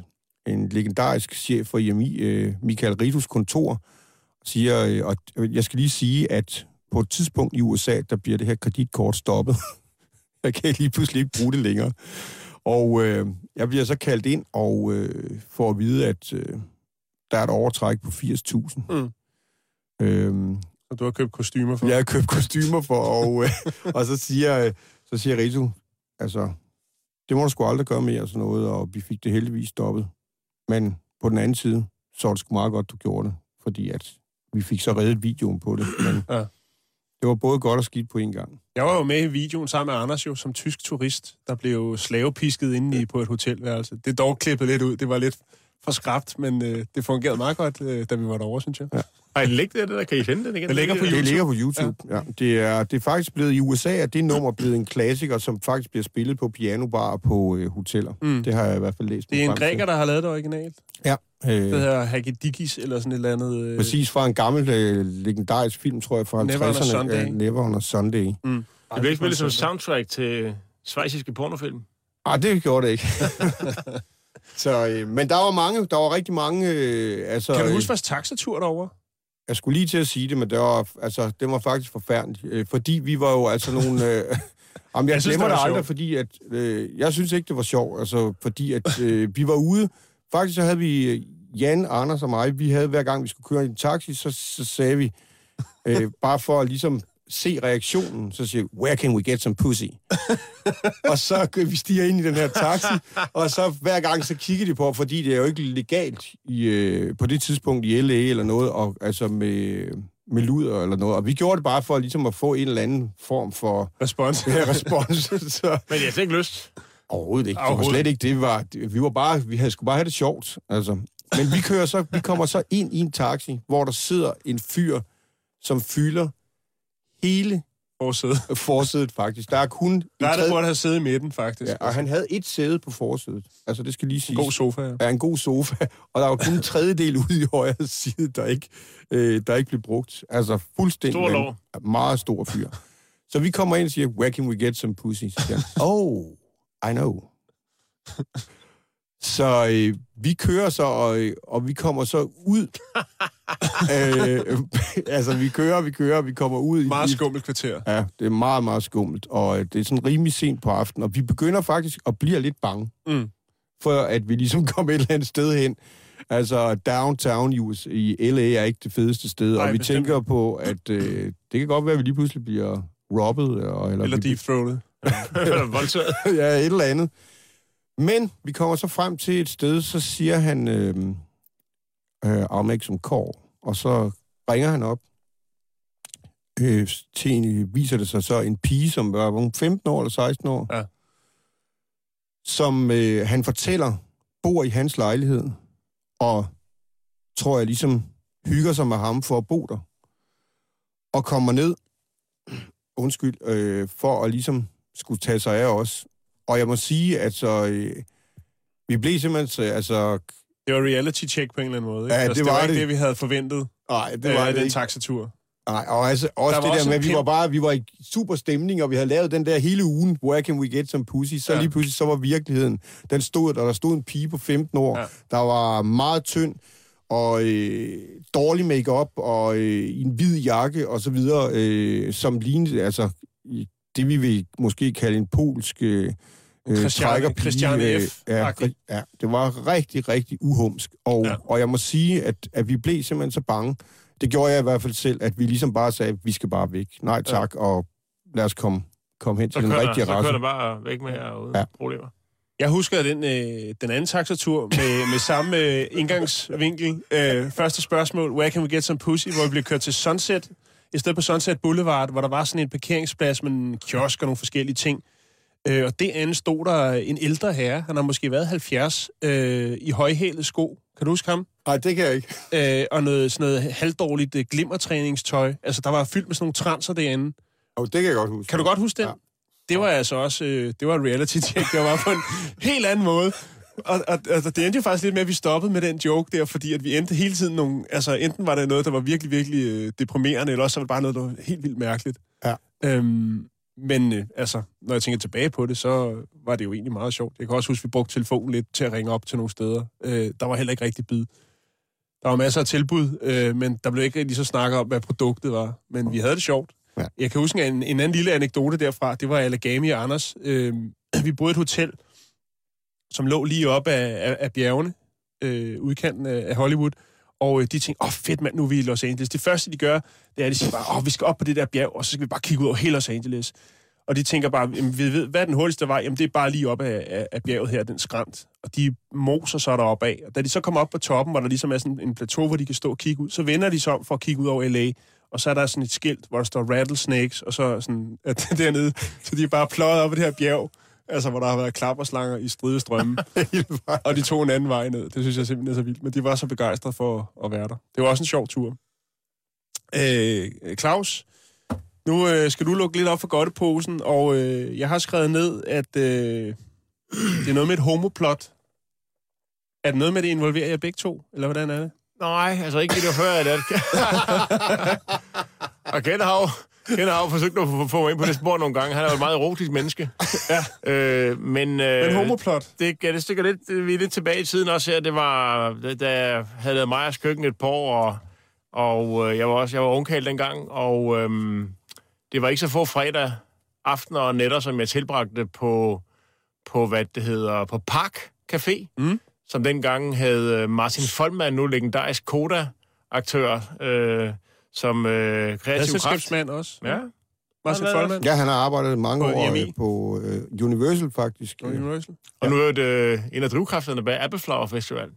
en legendarisk chef for IMI, øh, Michael Ritus kontor, siger, øh, og jeg skal lige sige, at på et tidspunkt i USA, der bliver det her kreditkort stoppet. jeg kan lige pludselig ikke bruge det længere. Og øh, jeg bliver så kaldt ind og øh, får at vide, at øh, der er et overtræk på 80.000. Mm. Øhm, Og du har købt kostymer for. jeg har købt kostymer for, og, øh, og så siger, øh, så siger Rito, altså, det må du sgu aldrig gøre mere og sådan noget, og vi fik det heldigvis stoppet. Men på den anden side, så var det sgu meget godt, du gjorde det, fordi at vi fik så reddet videoen på det. Men Ja. det var både godt og skidt på en gang. Jeg var jo med i videoen sammen med Anders jo, som tysk turist, der blev slavepisket inde i på et hotelværelse. Det dog klippet lidt ud. Det var lidt for skrabt, men øh, det fungerede meget godt, øh, da vi var derovre, synes jeg. Ja. Har I lægt det der? Kan I finde den igen? Det ligger på Det YouTube. ligger på YouTube. Ja. Ja. Det, er, det er faktisk blevet i USA, at det nummer blevet en klassiker, som faktisk bliver spillet på pianobar på øh, hoteller. Mm. Det har jeg i hvert fald læst. Det er en græker, der har lavet det originalt. Ja. Øh, Det hedder Hagedikis, eller sådan et eller andet. Øh, Præcis fra en gammel øh, legendarisk film, tror jeg, fra Never on a 50'erne. Sunday. øh, Never on a Sunday. Mm. Det bliver ikke spillet som soundtrack til svejsiske pornofilm. Ah, det gjorde det ikke. så, øh, men der var mange, der var rigtig mange... Øh, altså, Kan du øh, huske vores taxatur derovre? Jeg skulle lige til at sige det, men det var, altså, det var faktisk forfærdeligt. Øh, fordi vi var jo altså nogle... Øh, jamen, jeg, Jeg synes, glemmer det det aldrig, fordi at... Øh, jeg synes ikke, det var sjovt, altså, fordi at øh, vi var ude... Faktisk så havde vi øh, Jan, Anders og mig, vi havde hver gang, vi skulle køre i en taxi, så, så sagde vi, øh, bare for at ligesom se reaktionen, så siger vi, where can we get some pussy? og så kører vi stiger ind i den her taxi, og så hver gang så kigger de på, fordi det er jo ikke legalt i, øh, på det tidspunkt i LA eller noget, og, altså med, med luder eller noget. Og vi gjorde det bare for ligesom at få en eller anden form for Respons. ja, respons. så, Men jeg har slet ikke lyst. overhovedet ikke. Det var Overhovedet. slet ikke det. Vi var, vi var bare, vi havde skulle bare have det sjovt. Altså. Men vi kører så, vi kommer så ind i en taxi, hvor der sidder en fyr, som fylder hele Forsæde. forsædet faktisk. Der er kun en Nej, der burde have siddet i midten, faktisk. Ja, og han havde et sæde på forsædet. Altså, det skal lige sige. God sofa, ja. er en god sofa, og der var kun en tredjedel ude i højre side, der ikke, øh, der ikke blev brugt. Altså fuldstændig Stor en lår. meget stor fyr. Så vi kommer ind og siger, where can we get some pussy? Så siger oh, I know. Så øh, vi kører så, og, øh, og vi kommer så ud. øh, altså, vi kører, vi kører, vi kommer ud. Meget i, skummelt kvarter. Ja, det er meget, meget skummelt, og øh, det er sådan rimelig sent på aftenen, og vi begynder faktisk at blive lidt bange, Mm. for at vi ligesom kommer et eller andet sted hen. Altså, downtown i, US, i LA er ikke det fedeste sted, Nej, og vi bestemt tænker på, at øh, det kan godt være, at vi lige pludselig bliver robbet, og, eller, Eller deep-throated. Voldtaget. ja, et eller andet. Men vi kommer så frem til et sted, så siger han, øh, øh, make some call, og så ringer han op. øh, til en, viser det sig så en pige, som var hun 15 år eller 16 år, Ja. som øh, han fortæller bor i hans lejlighed, og tror jeg ligesom hygger sig med ham for at bo der, og kommer ned, undskyld, øh, for at ligesom skulle tage sig af os. Og jeg må sige, at så, øh, vi blev simpelthen, så, altså, Det var reality check på en eller anden måde. Ikke? Ja, Altså, det var var ikke det. det, vi havde forventet. nej, det Det var var det den taxatur. Nej, og altså, også Der det også der med, at vi var bare, vi var i super stemning, og vi havde lavet den der hele ugen, Where Can We Get Some Pussy, så Ja. lige pludselig, så var virkeligheden, den stod, der, der stod en pige på 15 år, Ja. der var meget tynd, og øh, dårlig makeup og øh, en hvid jakke og så videre, øh, som lignede, altså, det vi vil måske kalde en polsk øh, øh, Christiane-. Christiane øh, F. Ja, -agtig. ja, det var rigtig, rigtig uhumsk. Og, Ja. ja. og jeg må sige, at, at vi blev simpelthen så bange. Det gjorde jeg i hvert fald selv, at vi ligesom bare sagde, at vi skal bare væk. Nej tak, ja. og lad os komme, komme hen Så til den kører, rigtige så kører race. der bare væk med her uden ja. Ja. problemer. Jeg husker den, øh, den anden taxatur med, med samme øh, indgangsvinkel. Øh, første spørgsmål, where can we get some pussy? Hvor vi blev kørt til Sunset, i stedet på Sunset Boulevard, hvor der var sådan en parkeringsplads med en kiosk og nogle forskellige ting. Øh, og det andet stod der en ældre herre, han har måske været 70, øh, i højhælede sko. Kan du huske ham? Nej, det kan jeg ikke. Øh, og noget, sådan noget halvdårligt øh, glimmertræningstøj. Altså, der var fyldt med sådan nogle transer derinde. Og det kan jeg godt huske. Kan du godt huske den? Ja. Det var altså også, øh, det var et reality check, det var på en helt anden måde. Og, og, og det endte jo faktisk lidt med, at vi stoppede med den joke der, fordi at vi endte hele tiden nogle, altså enten var det noget, der var virkelig, virkelig øh, deprimerende, eller også var det bare noget, der var helt vildt mærkeligt. Ja. Øhm, men øh, altså, når jeg tænker tilbage på det, så var det jo egentlig meget sjovt. Jeg kan også huske, at vi brugte telefonen lidt til at ringe op til nogle steder. Øh, der var heller ikke rigtig bid. Der var masser af tilbud, øh, men der blev ikke rigtig så snakket om, hvad produktet var. Men vi havde det sjovt. Ja. Jeg kan huske en, en anden lille anekdote derfra. Det var Allegami og Anders. Øh, vi boede i et hotel, som lå lige op af, af, af bjergene, øh, udkanten af, af Hollywood. Og øh, de tænkte, åh oh, fedt mand, nu er vi i Los Angeles. Det første, de gør, det er, at de siger bare, åh, oh, vi skal op på det der bjerg, og så skal vi bare kigge ud over hele Los Angeles. Og de tænker bare, jamen, vi ved, hvad er den hurtigste vej? Jamen, det er bare lige op af, af, af bjerget her, den skrant. Og de moser så deroppe af. Og da de så kommer op på toppen, hvor der ligesom er sådan en plateau, hvor de kan stå og kigge ud, så vender de sig om for at kigge ud over L.A., og så er der sådan et skilt, hvor der står rattlesnakes, og så sådan, at dernede, så de er bare pløjet op af det her bjerg, altså hvor der har været klapperslanger i stridestrømme, og de tog en anden vej ned. Det synes jeg simpelthen er så vildt, men de var så begejstrede for at være der. Det var også en sjov tur. Øh, Claus, nu øh, skal du lukke lidt op for godteposen, og øh, jeg har skrevet ned, at øh, det er noget med et homoplot. Er det noget med, at det involverer jer begge to, eller hvordan er det? Nej, altså ikke det, før, at det. og har jo, Ken har jo forsøgt at få, få mig ind på det spor nogle gange. Han er jo et meget erotisk menneske. Ja. Øh, men, øh, Men homoplot? det, ja, det stikker lidt, vi er lidt tilbage i tiden også her. Det var, da- jeg havde lavet Majers køkken et par år, og, og øh, jeg var også jeg var ungkald dengang, og øhm, det var ikke så få fredag aftener og nætter, som jeg tilbragte på, på hvad det hedder, på Park Café, Mm. som dengang havde øh, Martin Folman, nu legendarisk Koda-aktør, øh, som øh, kreativ kraft. Også. Ja, Martin Han Folman. Ja, han har arbejdet mange På år EMI. øh, på øh, Universal, faktisk. Og Universal. og nu er det øh, en af drivkræfterne bag Apple Flower Festival.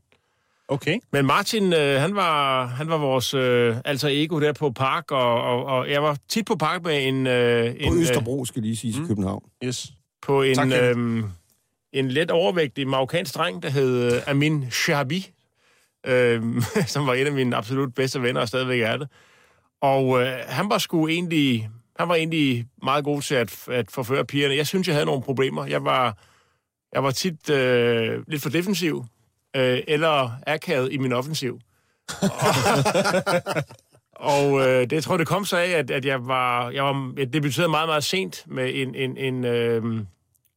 Okay. Men Martin, øh, han, var, han var vores øh, alter ego der på Park, og, og, og jeg var tit på Park med en... Øh, På en Østerbro, skal lige sige, Mm. i København. Yes. på en, Tak, øh, en let overvægtig marokkansk dreng, der hed øh, Amin Shahabi, øh, som var en af mine absolut bedste venner, og stadigvæk er det. Og øh, han var sgu egentlig... Han var egentlig meget god til at, at forføre pigerne. Jeg synes, jeg havde nogle problemer. Jeg var, jeg var tit øh, lidt for defensiv, øh, eller akavet i min offensiv. Og øh, det tror jeg, det kom så af, at, at jeg var, jeg var jeg debuterede meget, meget sent med en, en, en, øh,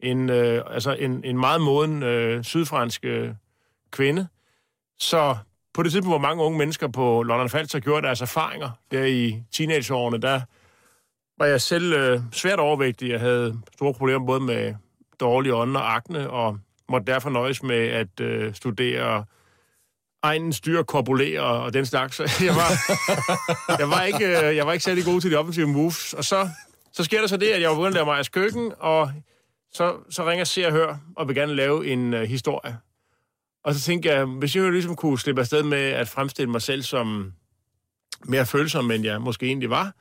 en, øh, altså en, en meget moden øh, sydfransk øh, kvinde. Så på det tidspunkt, hvor mange unge mennesker på London Falster gjorde deres erfaringer der i teenageårene, der var jeg selv øh, svært overvægtig. Jeg havde store problemer både med dårlige ånder og akne, og måtte derfor nøjes med at øh, studere egen styr, korpulere og den slags. Jeg var, jeg var, ikke, øh, jeg var ikke særlig god til de offensive moves. Og så, så sker der så det, at jeg var begyndt at lave Majers køkken, og så, så ringer Se og Hør og vil gerne lave en øh, historie. Og så tænkte jeg, hvis jeg jo ligesom kunne slippe afsted med at fremstille mig selv som mere følsom, end jeg måske egentlig var,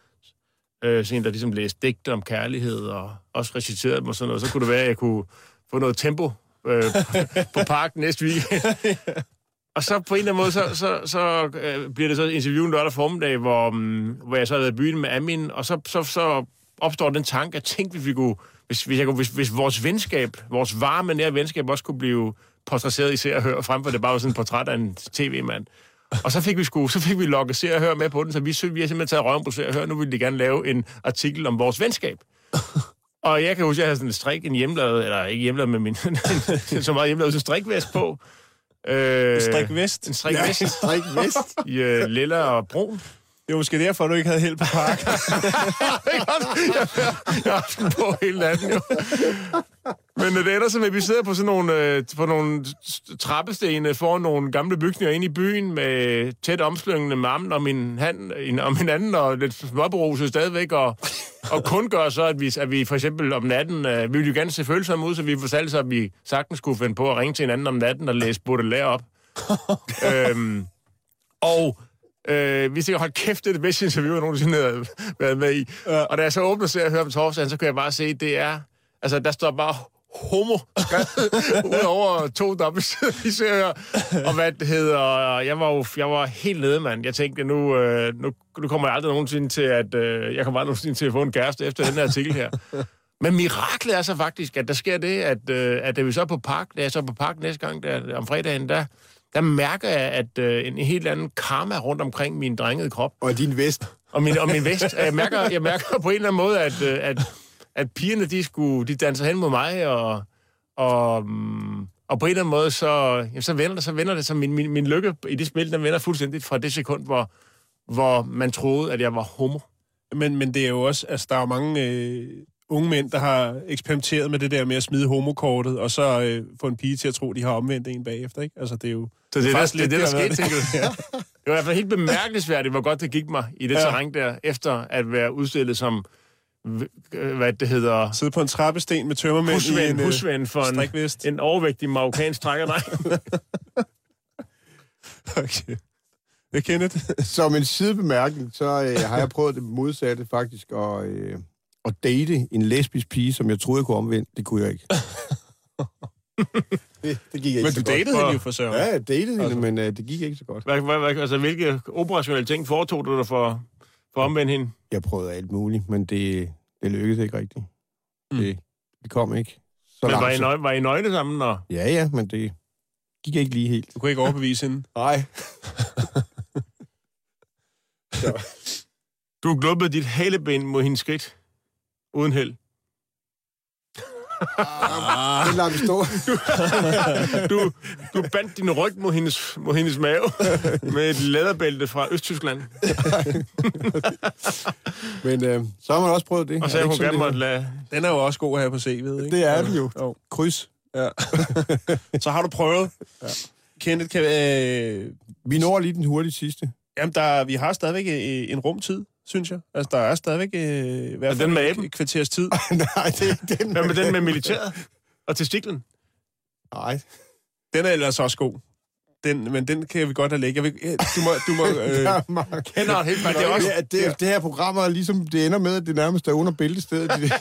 Øh, sådan en, der ligesom læste digte om kærlighed, og også reciterede og sådan noget. Så kunne det være, at jeg kunne få noget tempo øh, på park næste weekend. Og så på en eller anden måde, så, så, så øh, bliver det så et interview lørdag formiddag, hvor, um, hvor jeg så har været i byen med Amin, og så, så, så opstår den tanke, at tænk, hvis vi kunne, hvis, hvis, jeg kunne, hvis, hvis vores venskab, vores varme nære venskab også kunne blive portrætteret i ser og hør, frem for det bare var sådan et portræt af en tv-mand. Og så fik vi sku, så fik vi lukket se og hør med på den, så vi, vi har simpelthen taget røven på se og hør. Nu vil de gerne lave en artikel om vores venskab. Og jeg kan huske, at jeg havde sådan en strik, en hjemmelavet, eller ikke hjemmelavet med min, så meget hjemmelavet, så strikvæst på. Øh, en strik vest. En strik vest. Ja, en strik vest. I uh, lilla og brun. Det var måske derfor, du ikke havde held på park. jeg har haft den på hele natten, jo. Men det ender så med, at vi sidder på sådan nogle, øh, på nogle trappestene foran nogle gamle bygninger inde i byen med tæt omslyngende med armen og min, hand, og min anden og lidt småberuset stadigvæk, og, og kun gør så, at vi, at vi for eksempel om natten, øh, vi vil jo gerne se følsomme ud, så vi fortalte så, at vi sagtens skulle finde på at ringe til hinanden om natten og læse Baudelaire op. øhm, og Øh, vi tænker, hold kæft, det er det bedste interview, jeg nogensinde har været med i. Ja. Og da jeg så åbner og hører på torsdagen, så kan jeg bare se, det er... Altså, der står bare homo ud over to dobbelt i serier. Og hvad det hedder, jeg var jo jeg var helt nede, mand. Jeg tænkte, nu, øh, nu, nu kommer jeg aldrig nogensinde til at, øh, jeg kommer aldrig nogensinde til at få en kæreste efter den her artikel her. Men miraklet er så faktisk, at der sker det, at, øh, at da vi så er på park, da jeg så er på park næste gang, der, om fredagen, der, der mærker jeg, at øh, en helt anden karma rundt omkring min drengede krop. Og din vest. Og min, og min vest. Jeg mærker, jeg mærker på en eller anden måde, at, øh, at, at pigerne, de, skulle, de danser hen mod mig, og, og, og på en eller anden måde, så, så, vender det, så vender det, så min, min, min lykke i det spil, den vender fuldstændig fra det sekund, hvor, hvor man troede, at jeg var homo. Men, men det er jo også, altså der er jo mange øh, unge mænd, der har eksperimenteret med det der med at smide homokortet, og så øh, få en pige til at tro, at de har omvendt en bagefter, ikke? Altså, det er jo... Så det er, det, det, det, der skete, tænker du? ja. Det var i hvert fald helt bemærkelsesværdigt, hvor godt det gik mig i det ja. terræn der, efter at være udstillet som hvad det hedder... Sidde på en trappesten med tømmermænd husven, i en øh, husven for en, en overvægtig marokkansk trækker okay. Jeg kender det. Som en sidebemærkning, så øh, har jeg prøvet det modsatte faktisk, og... Øh at date en lesbisk pige, som jeg troede, jeg kunne omvende. Det kunne jeg ikke. det, det gik ikke men så godt. Men du datede hende jo for søren. Ja, jeg datede altså. hende, men uh, det gik ikke så godt. Hvad, hvad, hvad, altså, hvilke operationelle ting foretog du dig for, for at omvende hende? Jeg prøvede alt muligt, men det, det lykkedes ikke rigtigt. Mm. Det, det kom ikke. Så men var I, nøg, var I nøgne sammen? Og... Ja, ja, men det gik ikke lige helt. Du kunne ikke overbevise hende? Nej. Du glubbede dit haleben mod hendes skridt. Uden held. Ah, det lader vi stå. du, du bandt din ryg mod hendes, mod hendes mave med et læderbælte fra Østtyskland. Men øh, så har man også prøvet det. Og så hun gerne måtte lade... Den er jo også god her på CV'et, ikke? Det er den jo. Oh. Kryds. Ja. så har du prøvet. Ja. Kenneth, kan, øh... Vi når lige den hurtige sidste. Jamen, der, vi har stadigvæk øh, en rumtid synes jeg. Altså, der er stadigvæk øh, i hvert fald den med aben? et kvarters tid. Nej, det er den med Hvad med den med militæret? Og testiklen? Nej. Den er ellers også god den, men den kan vi godt have lægge. Jeg vil, du må... Du må øh, ja, kender helt men det, er også, det, det, det her program er ligesom, det ender med, at det nærmest er under bæltestedet. det,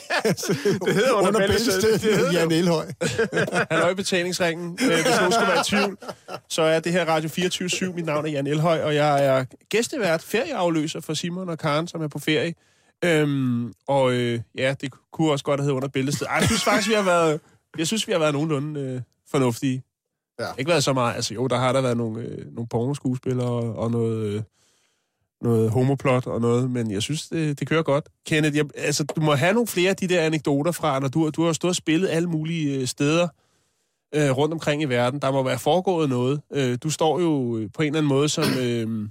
det hedder under, under bæltestedet. Det hedder Jan Elhøj. Halløj betalingsringen. Øh, hvis nogen skulle være i tvivl, så er det her Radio 24 Mit navn er Jan Elhøj, og jeg er gæstevært, ferieafløser for Simon og Karen, som er på ferie. Øhm, og øh, ja, det kunne også godt have hedder under bæltestedet. Ej, jeg synes faktisk, vi har været, jeg synes, vi har været nogenlunde øh, fornuftige. Ja. Ikke været så meget. Altså jo, der har der været nogle, øh, nogle pornoskuespillere og, og noget, øh, noget homoplot og noget, men jeg synes, det, det kører godt. Kenneth, jeg, altså, du må have nogle flere af de der anekdoter fra, når du, du har stået og spillet alle mulige øh, steder øh, rundt omkring i verden. Der må være foregået noget. Øh, du står jo øh, på en eller anden måde som, øh,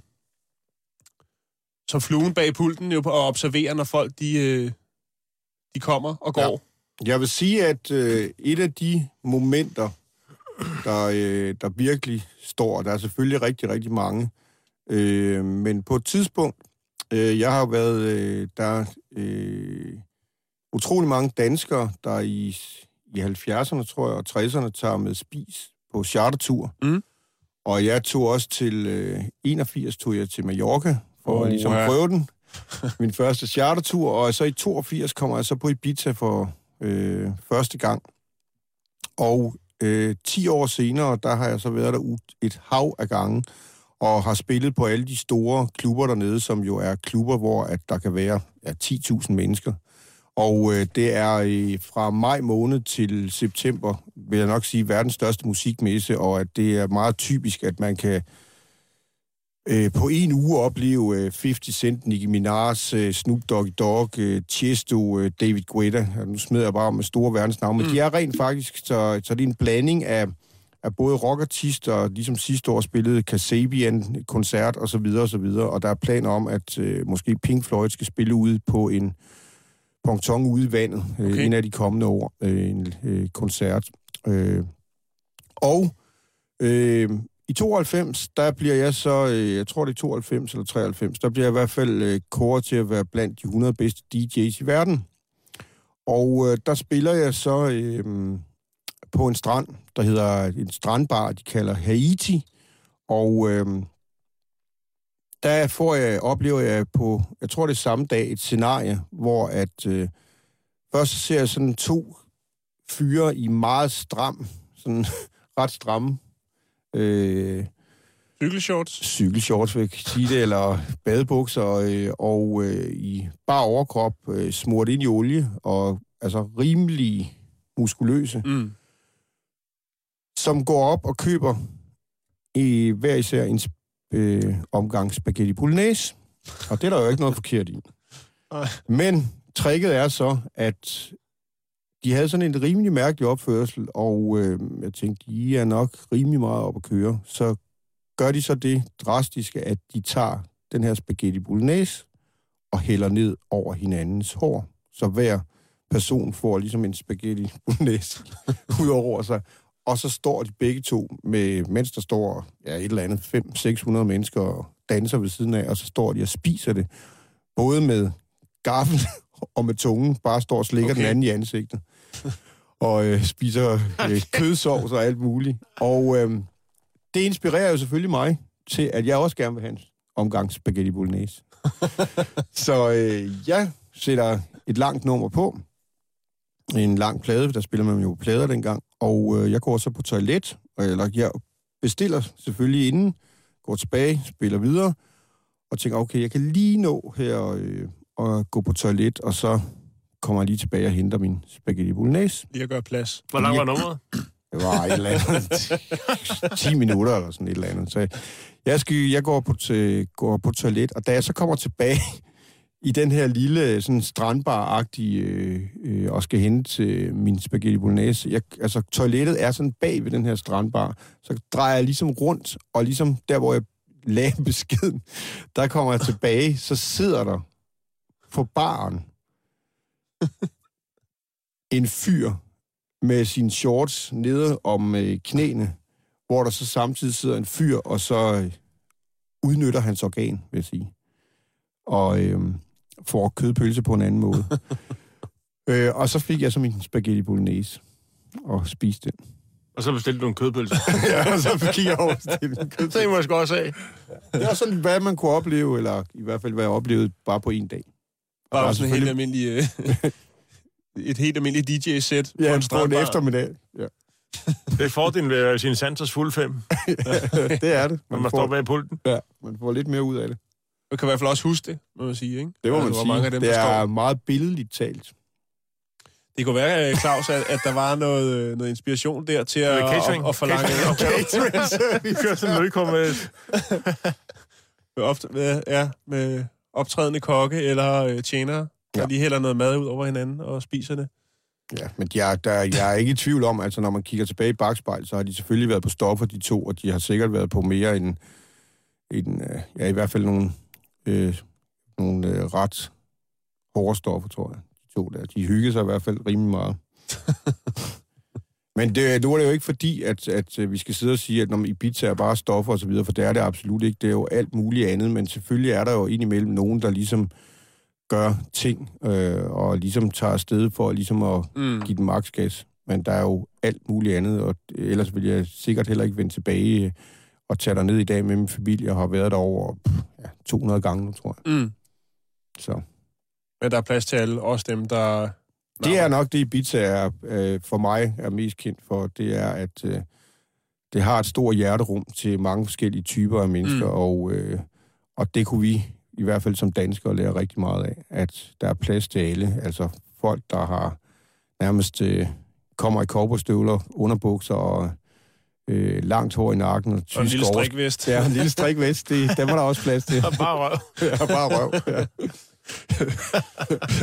som fluen bag pulten jo, og observerer, når folk de, øh, de kommer og går. Ja. Jeg vil sige, at øh, et af de momenter, der, øh, der virkelig står. Der er selvfølgelig rigtig, rigtig mange. Øh, men på et tidspunkt, øh, jeg har været, øh, der øh, utrolig mange danskere, der i, i 70'erne, tror jeg, og 60'erne tager med spis på chartertur. Mm. Og jeg tog også til øh, 81, tog jeg til Mallorca, for oh, at ligesom ja. prøve den. min første chartertur, og så i 82 kommer jeg så på Ibiza for øh, første gang. Og øh, 10 år senere, der har jeg så været der et hav af gange, og har spillet på alle de store klubber dernede, som jo er klubber, hvor at der kan være ja, 10.000 mennesker. Og øh, det er øh, fra maj måned til september, vil jeg nok sige, verdens største musikmesse, og at det er meget typisk, at man kan øh, på en uge opleve øh, 50 Cent, Nicki Minaj, øh, Snoop Doggy Dogg, øh, Tiesto, øh, David Guetta. Nu smider jeg bare med store verdensnavne, men mm. de er rent faktisk, så, så det er en blanding af, af både rockartister, ligesom sidste år spillede Kasabian koncert og så videre og så videre, og der er planer om, at øh, måske Pink Floyd skal spille ude på en ponton ude i vandet øh, Okay. en af de kommende år, øh, en øh, koncert. Øh, og øh, i 92, der bliver jeg så, øh, jeg tror det er 92 eller 93, der bliver jeg i hvert fald øh, kåret til at være blandt de 100 bedste DJ's i verden. Og øh, der spiller jeg så øh, på en strand, der hedder en strandbar, de kalder Haiti. Og øh, der får jeg, oplever jeg på, jeg tror det er samme dag, et scenarie, hvor at øh, først så ser jeg sådan to fyre i meget stram, sådan ret stramme øh, Cykelshorts. cykelshorts, vil jeg sige det, eller badebukser, øh, og øh, i bare overkrop, øh, smurt ind i olie, og altså rimelig muskuløse, Mm. som går op og køber i hver især en øh, omgang spaghetti bolognese. Og det er der jo ikke noget forkert i. Men tricket er så, at de havde sådan en rimelig mærkelig opførsel, og øh, jeg tænkte, I er nok rimelig meget op at køre. Så gør de så det drastiske, at de tager den her spaghetti bolognese og hælder ned over hinandens hår. Så hver person får ligesom en spaghetti bolognese ud over sig. Og så står de begge to, med, mens der står ja, et eller andet 500-600 mennesker og danser ved siden af, og så står de og spiser det. Både med gaffel og med tungen, bare står og slikker. Okay. den anden i ansigtet. Og øh, spiser øh, kødsovs og alt muligt. Og øh, det inspirerer jo selvfølgelig mig til, at jeg også gerne vil have en omgang spaghetti bolognese. så øh, jeg sætter et langt nummer på. En lang plade, der spiller man jo plader dengang. Og øh, jeg går så på toilet, eller jeg bestiller selvfølgelig inden, går tilbage, spiller videre, og tænker, okay, jeg kan lige nå her øh, og gå på toilet, og så kommer jeg lige tilbage og henter min spaghetti bolognese. Lige at gøre plads. Hvor lang var nummeret? Det var et eller andet 10 minutter eller sådan et eller andet. Så jeg, skal, jeg går, på, til, går på toilet, og da jeg så kommer tilbage i den her lille sådan strandbar-agtige, øh, øh, og skal hente til min spaghetti bolognese, jeg, altså toilettet er sådan bag ved den her strandbar, så drejer jeg ligesom rundt, og ligesom der, hvor jeg lagde beskeden, der kommer jeg tilbage, så sidder der på baren en fyr med sine shorts nede om øh, knæene, hvor der så samtidig sidder en fyr, og så øh, udnytter hans organ, vil jeg sige. Og øh, får kødpølse på en anden måde. øh, og så fik jeg så min spaghetti bolognese og spiste den. Og så bestilte du en kødpølse. ja, og så fik jeg overstillet en Så kødpølse. må jeg sgu også af. Det var sådan, hvad man kunne opleve, eller i hvert fald, hvad jeg oplevede bare på en dag. Bare Der er sådan en helt almindelig... Øh, et helt almindeligt DJ-sæt Ja, på en strandbar. eftermiddag. Ja. Det er fordelen ved sin Santos fuld fem, det er det. man står får, bag pulten. ja, man får lidt mere ud af det. Du kan i hvert fald også huske det, må man sige, ikke? Det må Altså, man sige. Mange af dem, det der er står. meget billedligt talt. Det kunne være, øh, Claus, at, at der var noget, øh, noget inspiration der til at, catering. at, at forlange Vi kører sådan en med... op, med, ja, med optrædende kokke eller øh, tjenere, der Ja. lige hælder noget mad ud over hinanden og spiser det. Ja, men jeg, der, jeg er ikke i tvivl om, altså når man kigger tilbage i bagspejl, så har de selvfølgelig været på stoffer, de to, og de har sikkert været på mere end, end øh, ja, i hvert fald nogle, øh, nogle øh, ret hårde stoffer, tror jeg. De to der. De hyggede sig i hvert fald rimelig meget. Men det, nu er det jo ikke fordi, at, at øh, vi skal sidde og sige, at når Ibiza er bare stoffer og så videre, for det er det absolut ikke. Det er jo alt muligt andet, men selvfølgelig er der jo indimellem nogen, der ligesom gør ting, øh, og ligesom tager afsted for ligesom at Mm. give den maks gas. Men der er jo alt muligt andet, og ellers vil jeg sikkert heller ikke vende tilbage øh, og tage ned i dag med min familie, og har været derovre pff, ja, 200 gange, nu, tror jeg. Mm. Så. Men der er plads til alle, også dem, der... Det er nok det, Ibiza er, øh, for mig er mest kendt for. Det er, at øh, det har et stort hjerterum til mange forskellige typer af mennesker, mm. og, øh, og det kunne vi i hvert fald som danskere lære rigtig meget af, at der er plads til alle. Altså folk, der har nærmest øh, kommer i korporstøvler, underbukser og øh, langt hår i nakken. Og, og en lille strikvest. Ja, en lille strikvest. Det, dem er der også plads til. Og bare røv. ja, bare røv. Ja.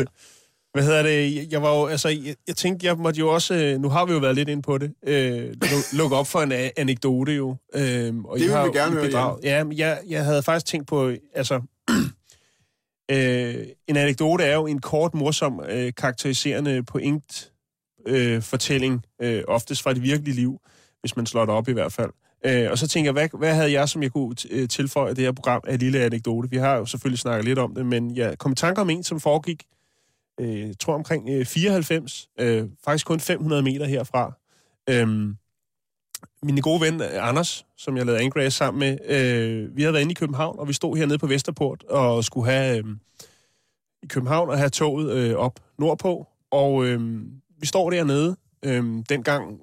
Hvad hedder det? Jeg var jo, altså, jeg, jeg tænkte, jeg måtte jo også, øh, nu har vi jo været lidt ind på det, øh, lukke op for en a- anekdote jo. Øh, og det vil vi gerne høre. Ja, men jeg, jeg havde faktisk tænkt på, altså, øh, en anekdote er jo en kort, morsom, øh, karakteriserende point øh, fortælling, øh, oftest fra det virkelige liv, hvis man slår det op i hvert fald. Øh, og så tænker jeg, hvad, hvad havde jeg, som jeg kunne øh, tilføje det her program af lille anekdote? Vi har jo selvfølgelig snakket lidt om det, men jeg kom i tanke om en, som foregik øh, jeg tror omkring øh, 94, øh, faktisk kun 500 meter herfra. Øhm, min gode ven øh, Anders, som jeg lavede Angrace sammen med, øh, vi havde været inde i København, og vi stod hernede på Vesterport og skulle have øh, i København og have toget øh, op nordpå. Og øh, vi står dernede. Øh, dengang,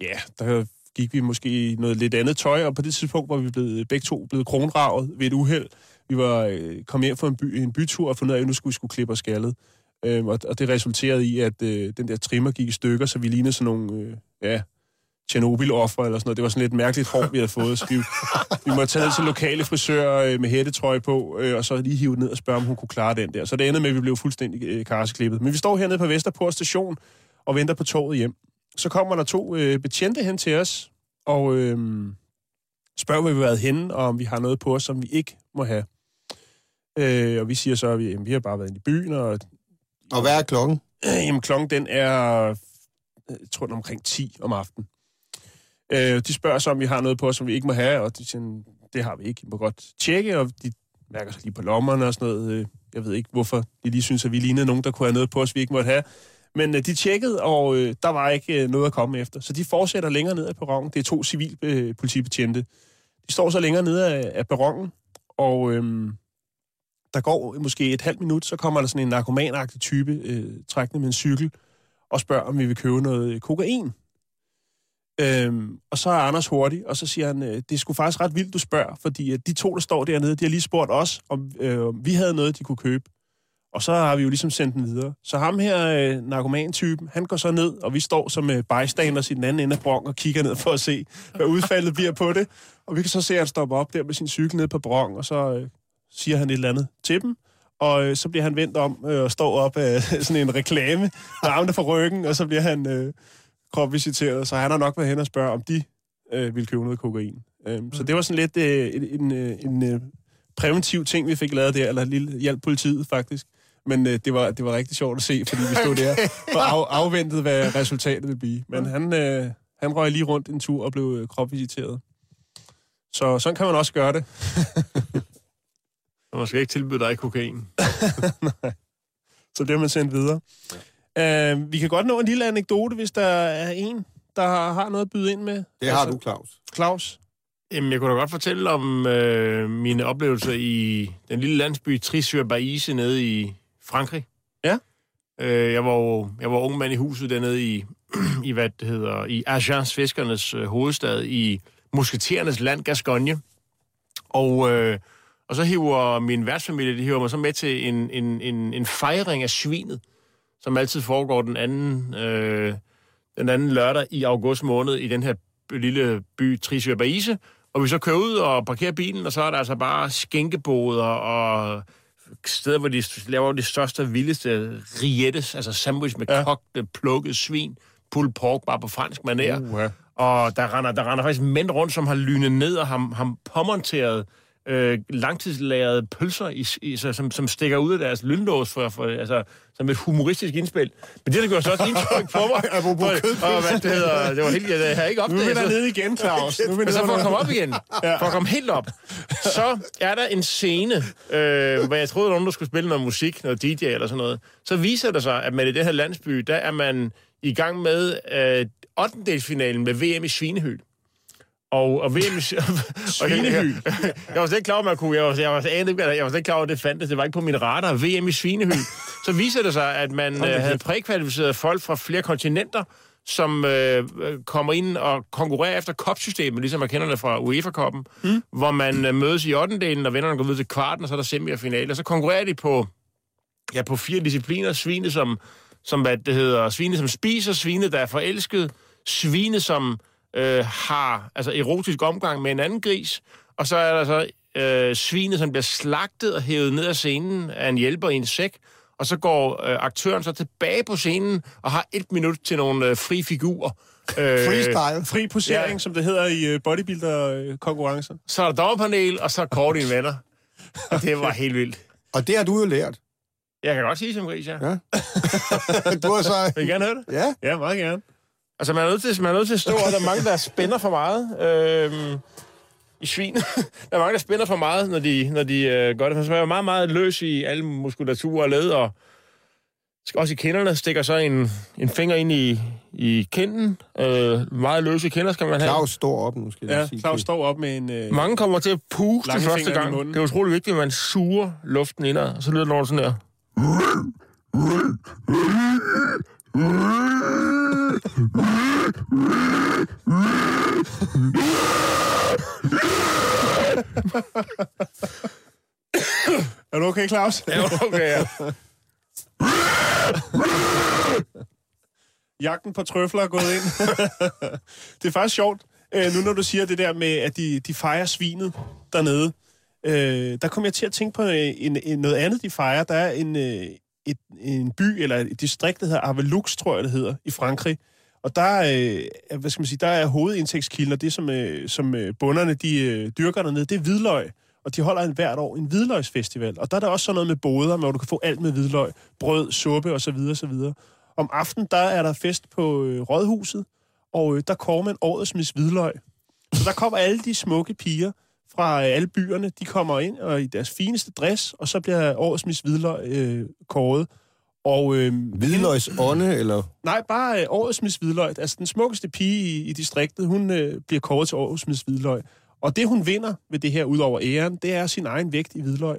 ja, der gik vi måske i noget lidt andet tøj, og på det tidspunkt var vi blevet, begge to blevet kronravet ved et uheld. Vi var øh, kommet hjem fra en, by, en bytur og fundet af, at nu skulle vi skulle klippe os skaldet. Øhm, og, og det resulterede i, at øh, den der trimmer gik i stykker, så vi lignede sådan nogle, øh, ja, Tjernobyl-offer eller sådan noget. Det var sådan lidt mærkeligt hår, vi havde fået. Så vi, vi måtte tage ned til lokale frisør øh, med hættetrøje på, øh, og så lige hive ned og spørge, om hun kunne klare den der. Så det endte med, at vi blev fuldstændig øh, karseklippet. Men vi står hernede på Vesterport station og venter på toget hjem. Så kommer der to øh, betjente hen til os, og øh, spørger, hvor vi har været henne, og om vi har noget på os, som vi ikke må have. Øh, og vi siger så, at vi, jamen, vi har bare været i byen. Og, og hvad er klokken? Øh, jamen, klokken den er, jeg tror den er omkring 10 om aftenen. Øh, de spørger så, om vi har noget på som vi ikke må have, og de siger, det har vi ikke. I må godt tjekke, og de mærker sig lige på lommerne og sådan noget. Øh, jeg ved ikke, hvorfor de lige synes, at vi lignede nogen, der kunne have noget på os, vi ikke måtte have. Men øh, de tjekkede, og øh, der var ikke øh, noget at komme efter. Så de fortsætter længere ned ad perronen. Det er to civil øh, politibetjente. De står så længere nede af, af perronen, og øh, der går måske et halvt minut, så kommer der sådan en narkomanagtig type øh, trækkende med en cykel og spørger, om vi vil købe noget øh, kokain. Øhm, og så er Anders hurtig, og så siger han, øh, det er sgu faktisk ret vildt, du spørger, fordi øh, de to, der står dernede, de har lige spurgt os, om øh, vi havde noget, de kunne købe. Og så har vi jo ligesom sendt den videre. Så ham her, øh, narkomantypen, han går så ned, og vi står som øh, bystanders i den anden ende af bronk og kigger ned for at se, hvad udfaldet bliver på det. Og vi kan så se, at han stopper op der med sin cykel ned på bronk, og så øh, siger han et eller andet til dem. Og øh, så bliver han vendt om øh, og står op af sådan en reklame med armene for ryggen, og så bliver han øh, kropvisiteret. Så han har nok været hen og spørge, om de øh, ville købe noget kokain. Øh, så det var sådan lidt øh, en, en, øh, en øh, præventiv ting, vi fik lavet der, eller lille hjælp politiet faktisk. Men øh, det, var, det var rigtig sjovt at se, fordi vi stod der og af, afventede, hvad resultatet ville blive. Men han, øh, han røg lige rundt en tur og blev øh, kropvisiteret. Så sådan kan man også gøre det. man skal ikke tilbyde dig kokain. Nej. Så det har man sendt videre. Ja. Uh, vi kan godt nå en lille anekdote, hvis der er en, der har, har noget at byde ind med. Det altså, har du, Claus. Claus? Jamen, jeg kunne da godt fortælle om øh, mine oplevelser i den lille landsby Trisur-Baise nede i Frankrig. Ja. Øh, jeg, var jo, jeg var ung mand i huset dernede i, i hvad det hedder, i Agence Fiskernes øh, hovedstad i musketerernes land, Gascogne. Og, øh, og så hiver min værtsfamilie, de hiver mig så med til en, en, en, en fejring af svinet, som altid foregår den anden, øh, den anden lørdag i august måned i den her lille by Trisur Baise. Og vi så kører ud og parkerer bilen, og så er der altså bare skænkeboder og steder, hvor de laver de største og vildeste riettes, altså sandwich med ja. kogte, plukket svin, pulled pork, bare på fransk manér. Uh, ja. Og der render, der render faktisk mænd rundt, som har lynet ned og har, har påmonteret øh, langtidslagrede pølser, i, i, så, som, som stikker ud af deres lynlås for, for, altså, som et humoristisk indspil. Men det, der gjorde så også indtryk på mig. for, og, hvad det hedder, det var helt, jeg havde ikke opdaget. Nu er nede igen, Claus. Nu vi så for at komme op igen, ja. for at komme helt op, så er der en scene, øh, hvor jeg troede, at nogen der skulle spille noget musik, noget DJ eller sådan noget. Så viser det sig, at man i den her landsby, der er man i gang med øh, 8. med VM i Svinehyl. Og, og VM. Svinehy. jeg, jeg, var slet ikke klar over, man kunne... Jeg var, jeg var, jeg, jeg, jeg var slet ikke klar over, at det fandtes. Det var ikke på min radar. VM i Svinehy. Så viser det sig, at man øh, havde prækvalificeret folk fra flere kontinenter, som øh, kommer ind og konkurrerer efter kopsystemet, ligesom man kender det fra UEFA-koppen, mm. hvor man øh, mødes i 8. delen, og vennerne går videre til kvarten, og så er der semi og finale. Og så konkurrerer de på, ja, på fire discipliner. Svine, som, som, hvad det hedder, svine, som spiser, svine, der er forelsket, svine, som øh, har altså erotisk omgang med en anden gris, og så er der så øh, svine, som bliver slagtet og hævet ned af scenen af en hjælper i en sæk, og så går øh, aktøren så tilbage på scenen og har et minut til nogle øh, fri figurer. Øh, Freestyle. Fri posering, ja. som det hedder i øh, bodybuilder-konkurrencer. Så er der dommerpanel, og så kort dine venner. Og det var helt vildt. Og det har du jo lært. Jeg kan godt sige som gris, ja. ja. du har så... Vil I gerne høre det? Ja. Ja, meget gerne. Altså, man er nødt til, man er nødt til at stå, og der er mange, der spænder for meget. Øhm, i svin. der er mange, der spænder for meget, når de, når de øh, gør det. Man skal være meget, meget løs i alle muskulaturer og led, og også i kinderne stikker så en, en finger ind i, i kinden. Øh, meget løse kinder skal man have. Claus står op nu, skal Ja, sige. Claus står op med en... Øh, Mange kommer til at puste første gang. Det er utrolig vigtigt, at man suger luften indad, og så lyder det noget sådan her. Er du okay, Claus? Ja, okay, ja. Jagten på trøfler er gået ind. det er faktisk sjovt, øh, nu når du siger det der med, at de, de fejrer svinet dernede. Øh, der kom jeg til at tænke på øh, en, en, noget andet, de fejrer. Der er en, øh, et, en by, eller et distrikt, der hedder Avelux, tror jeg, det hedder, i Frankrig. Og der øh, hvad skal man sige, der er hovedindtægtskilden, og det som, øh, som øh, bunderne de, øh, dyrker dernede, det er hvidløg. Og de holder en hvert år en hvidløgsfestival. Og der er der også sådan noget med boder, hvor du kan få alt med hvidløg. Brød, suppe osv. osv. Om aftenen, der er der fest på øh, Rådhuset, og øh, der kommer man årets Miss Hvidløg. Så der kommer alle de smukke piger fra øh, alle byerne, de kommer ind og i deres fineste dress, og så bliver årets Miss Hvidløg øh, kåret. Og, øh, Hvidløgs ånde, eller? Nej, bare øh, årets Miss Hvidløg. Altså den smukkeste pige i, i distriktet, hun øh, bliver kåret til årets Miss Hvidløg. Og det, hun vinder ved det her, ud over æren, det er sin egen vægt i hvidløg.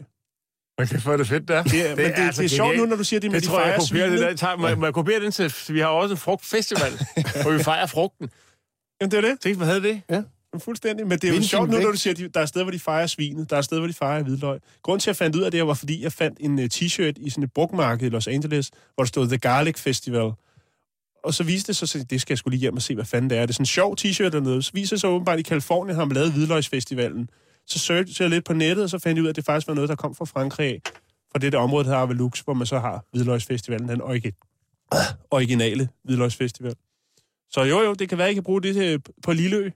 Man kan få det fedt der. Det er, det, men det, altså det er sjovt genialt. nu, når du siger det med Det de tror jeg, jeg det der. Tager, må, må jeg kopiere den til, vi har også en frugtfestival, hvor vi fejrer frugten. Jamen, det er det. Tænk, hvad havde det? Ja. Fuldstændig. Men det er jo sjovt nu, når du siger, at der er steder, hvor de fejrer svinet. Der er steder, hvor de fejrer hvidløg. Grunden til, at jeg fandt ud af det, var, fordi jeg fandt en uh, t-shirt i sådan et brugmarked i Los Angeles, hvor der stod The Garlic Festival. Og så viste det sig, så det skal jeg skulle lige hjem og se, hvad fanden det er. Det er sådan en sjov t-shirt dernede. Så viser det sig åbenbart, at i Kalifornien har man lavet hvidløgsfestivalen. Så søgte jeg lidt på nettet, og så fandt jeg ud af, at det faktisk var noget, der kom fra Frankrig. Fra det der område, der hedder Avelux, hvor man så har hvidløgsfestivalen, den origi- originale hvidløgsfestival. Så jo, jo, det kan være, at I kan bruge det til, på Lilleø.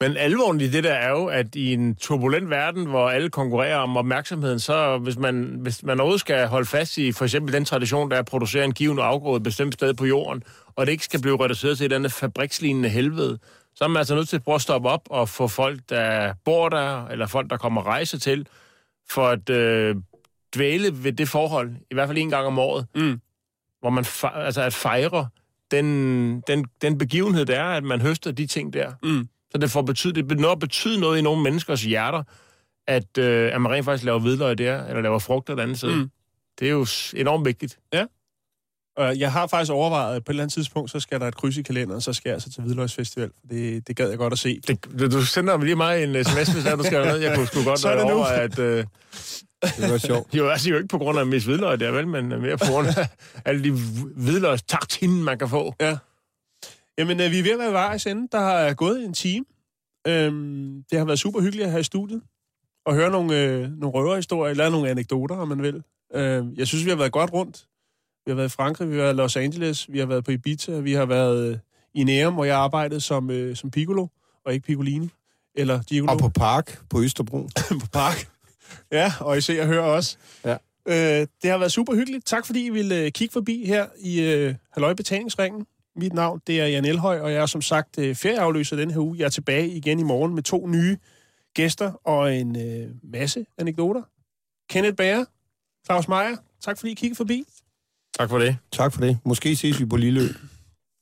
Men alvoren i det der er jo, at i en turbulent verden, hvor alle konkurrerer om opmærksomheden, så hvis man, hvis man overhovedet skal holde fast i for eksempel den tradition, der er at producere en given afgrøde et bestemt sted på jorden, og det ikke skal blive reduceret til et andet fabrikslignende helvede, så er man altså nødt til at prøve at stoppe op og få folk, der bor der, eller folk, der kommer rejse til, for at øh, dvæle ved det forhold, i hvert fald en gang om året, Mm. hvor man altså at fejre den, den, den begivenhed, der er, at man høster de ting der. Mm. Så det får betyde, det begynder at betyde noget i nogle menneskers hjerter, at, øh, at man rent faktisk laver hvidløg der, eller laver frugter et andet sted. Mm. Det er jo enormt vigtigt. Og jeg har faktisk overvejet, at på et eller andet tidspunkt, så skal der et kryds i kalenderen, så skal jeg altså til Hvidløgsfestival. Det, det gad jeg godt at se. Det, du sender mig lige mig en sms, hvis der, du skal ned. Jeg kunne sgu godt Så er nu. overveje, at... Øh, Det var sjovt. jo, altså jo ikke på grund af mis hvidløg der, vel, men mere på grund af alle de hvidløgs tartinen, man kan få. Jamen, øh, vi er ved at være vejs ende. Der har gået en time. Øhm, det har været super hyggeligt at have i studiet. Og høre nogle, øh, nogle røverhistorier, eller nogle anekdoter, om man vil. Øh, jeg synes, vi har været godt rundt. Vi har været i Frankrig, vi har været i Los Angeles, vi har været på Ibiza, vi har været øh, i Nærum, hvor jeg arbejdede som, øh, som piccolo, og ikke piccolini. Eller Gigolo Og på Park på Østerbro. på park. Ja, og I ser og hører også. Ja. Øh, det har været super hyggeligt. Tak fordi I ville øh, kigge forbi her i øh, Halløj Betalingsringen. Mit navn det er Jan Elhøj, og jeg er som sagt øh, ferieafløser den her uge. Jeg er tilbage igen i morgen med to nye gæster og en øh, masse anekdoter. Kenneth Bager, Claus Meier, tak fordi I kiggede forbi. Tak for det. Tak for det. Måske ses vi på Lilleø.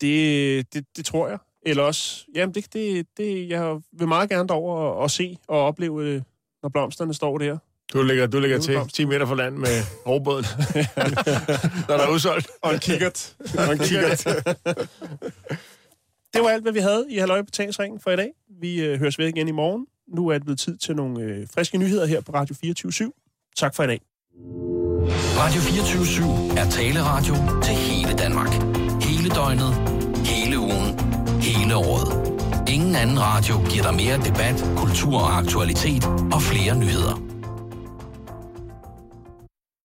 Det, det, det tror jeg. Eller også, jamen det, det, det, jeg vil meget gerne derover og, og se og opleve, øh, når blomsterne står der. Du ligger, du ligger til Udkomst. 10 meter fra land med rovbåden. Der er udsolgt. Og en kikkert. og en kikkert. det var alt, hvad vi havde i Halløj Betalingsringen for i dag. Vi øh, høres ved igen i morgen. Nu er det blevet tid til nogle øh, friske nyheder her på Radio 24 Tak for i dag. Radio 24 er taleradio til hele Danmark. Hele døgnet, hele ugen, hele året. Ingen anden radio giver dig mere debat, kultur og aktualitet og flere nyheder.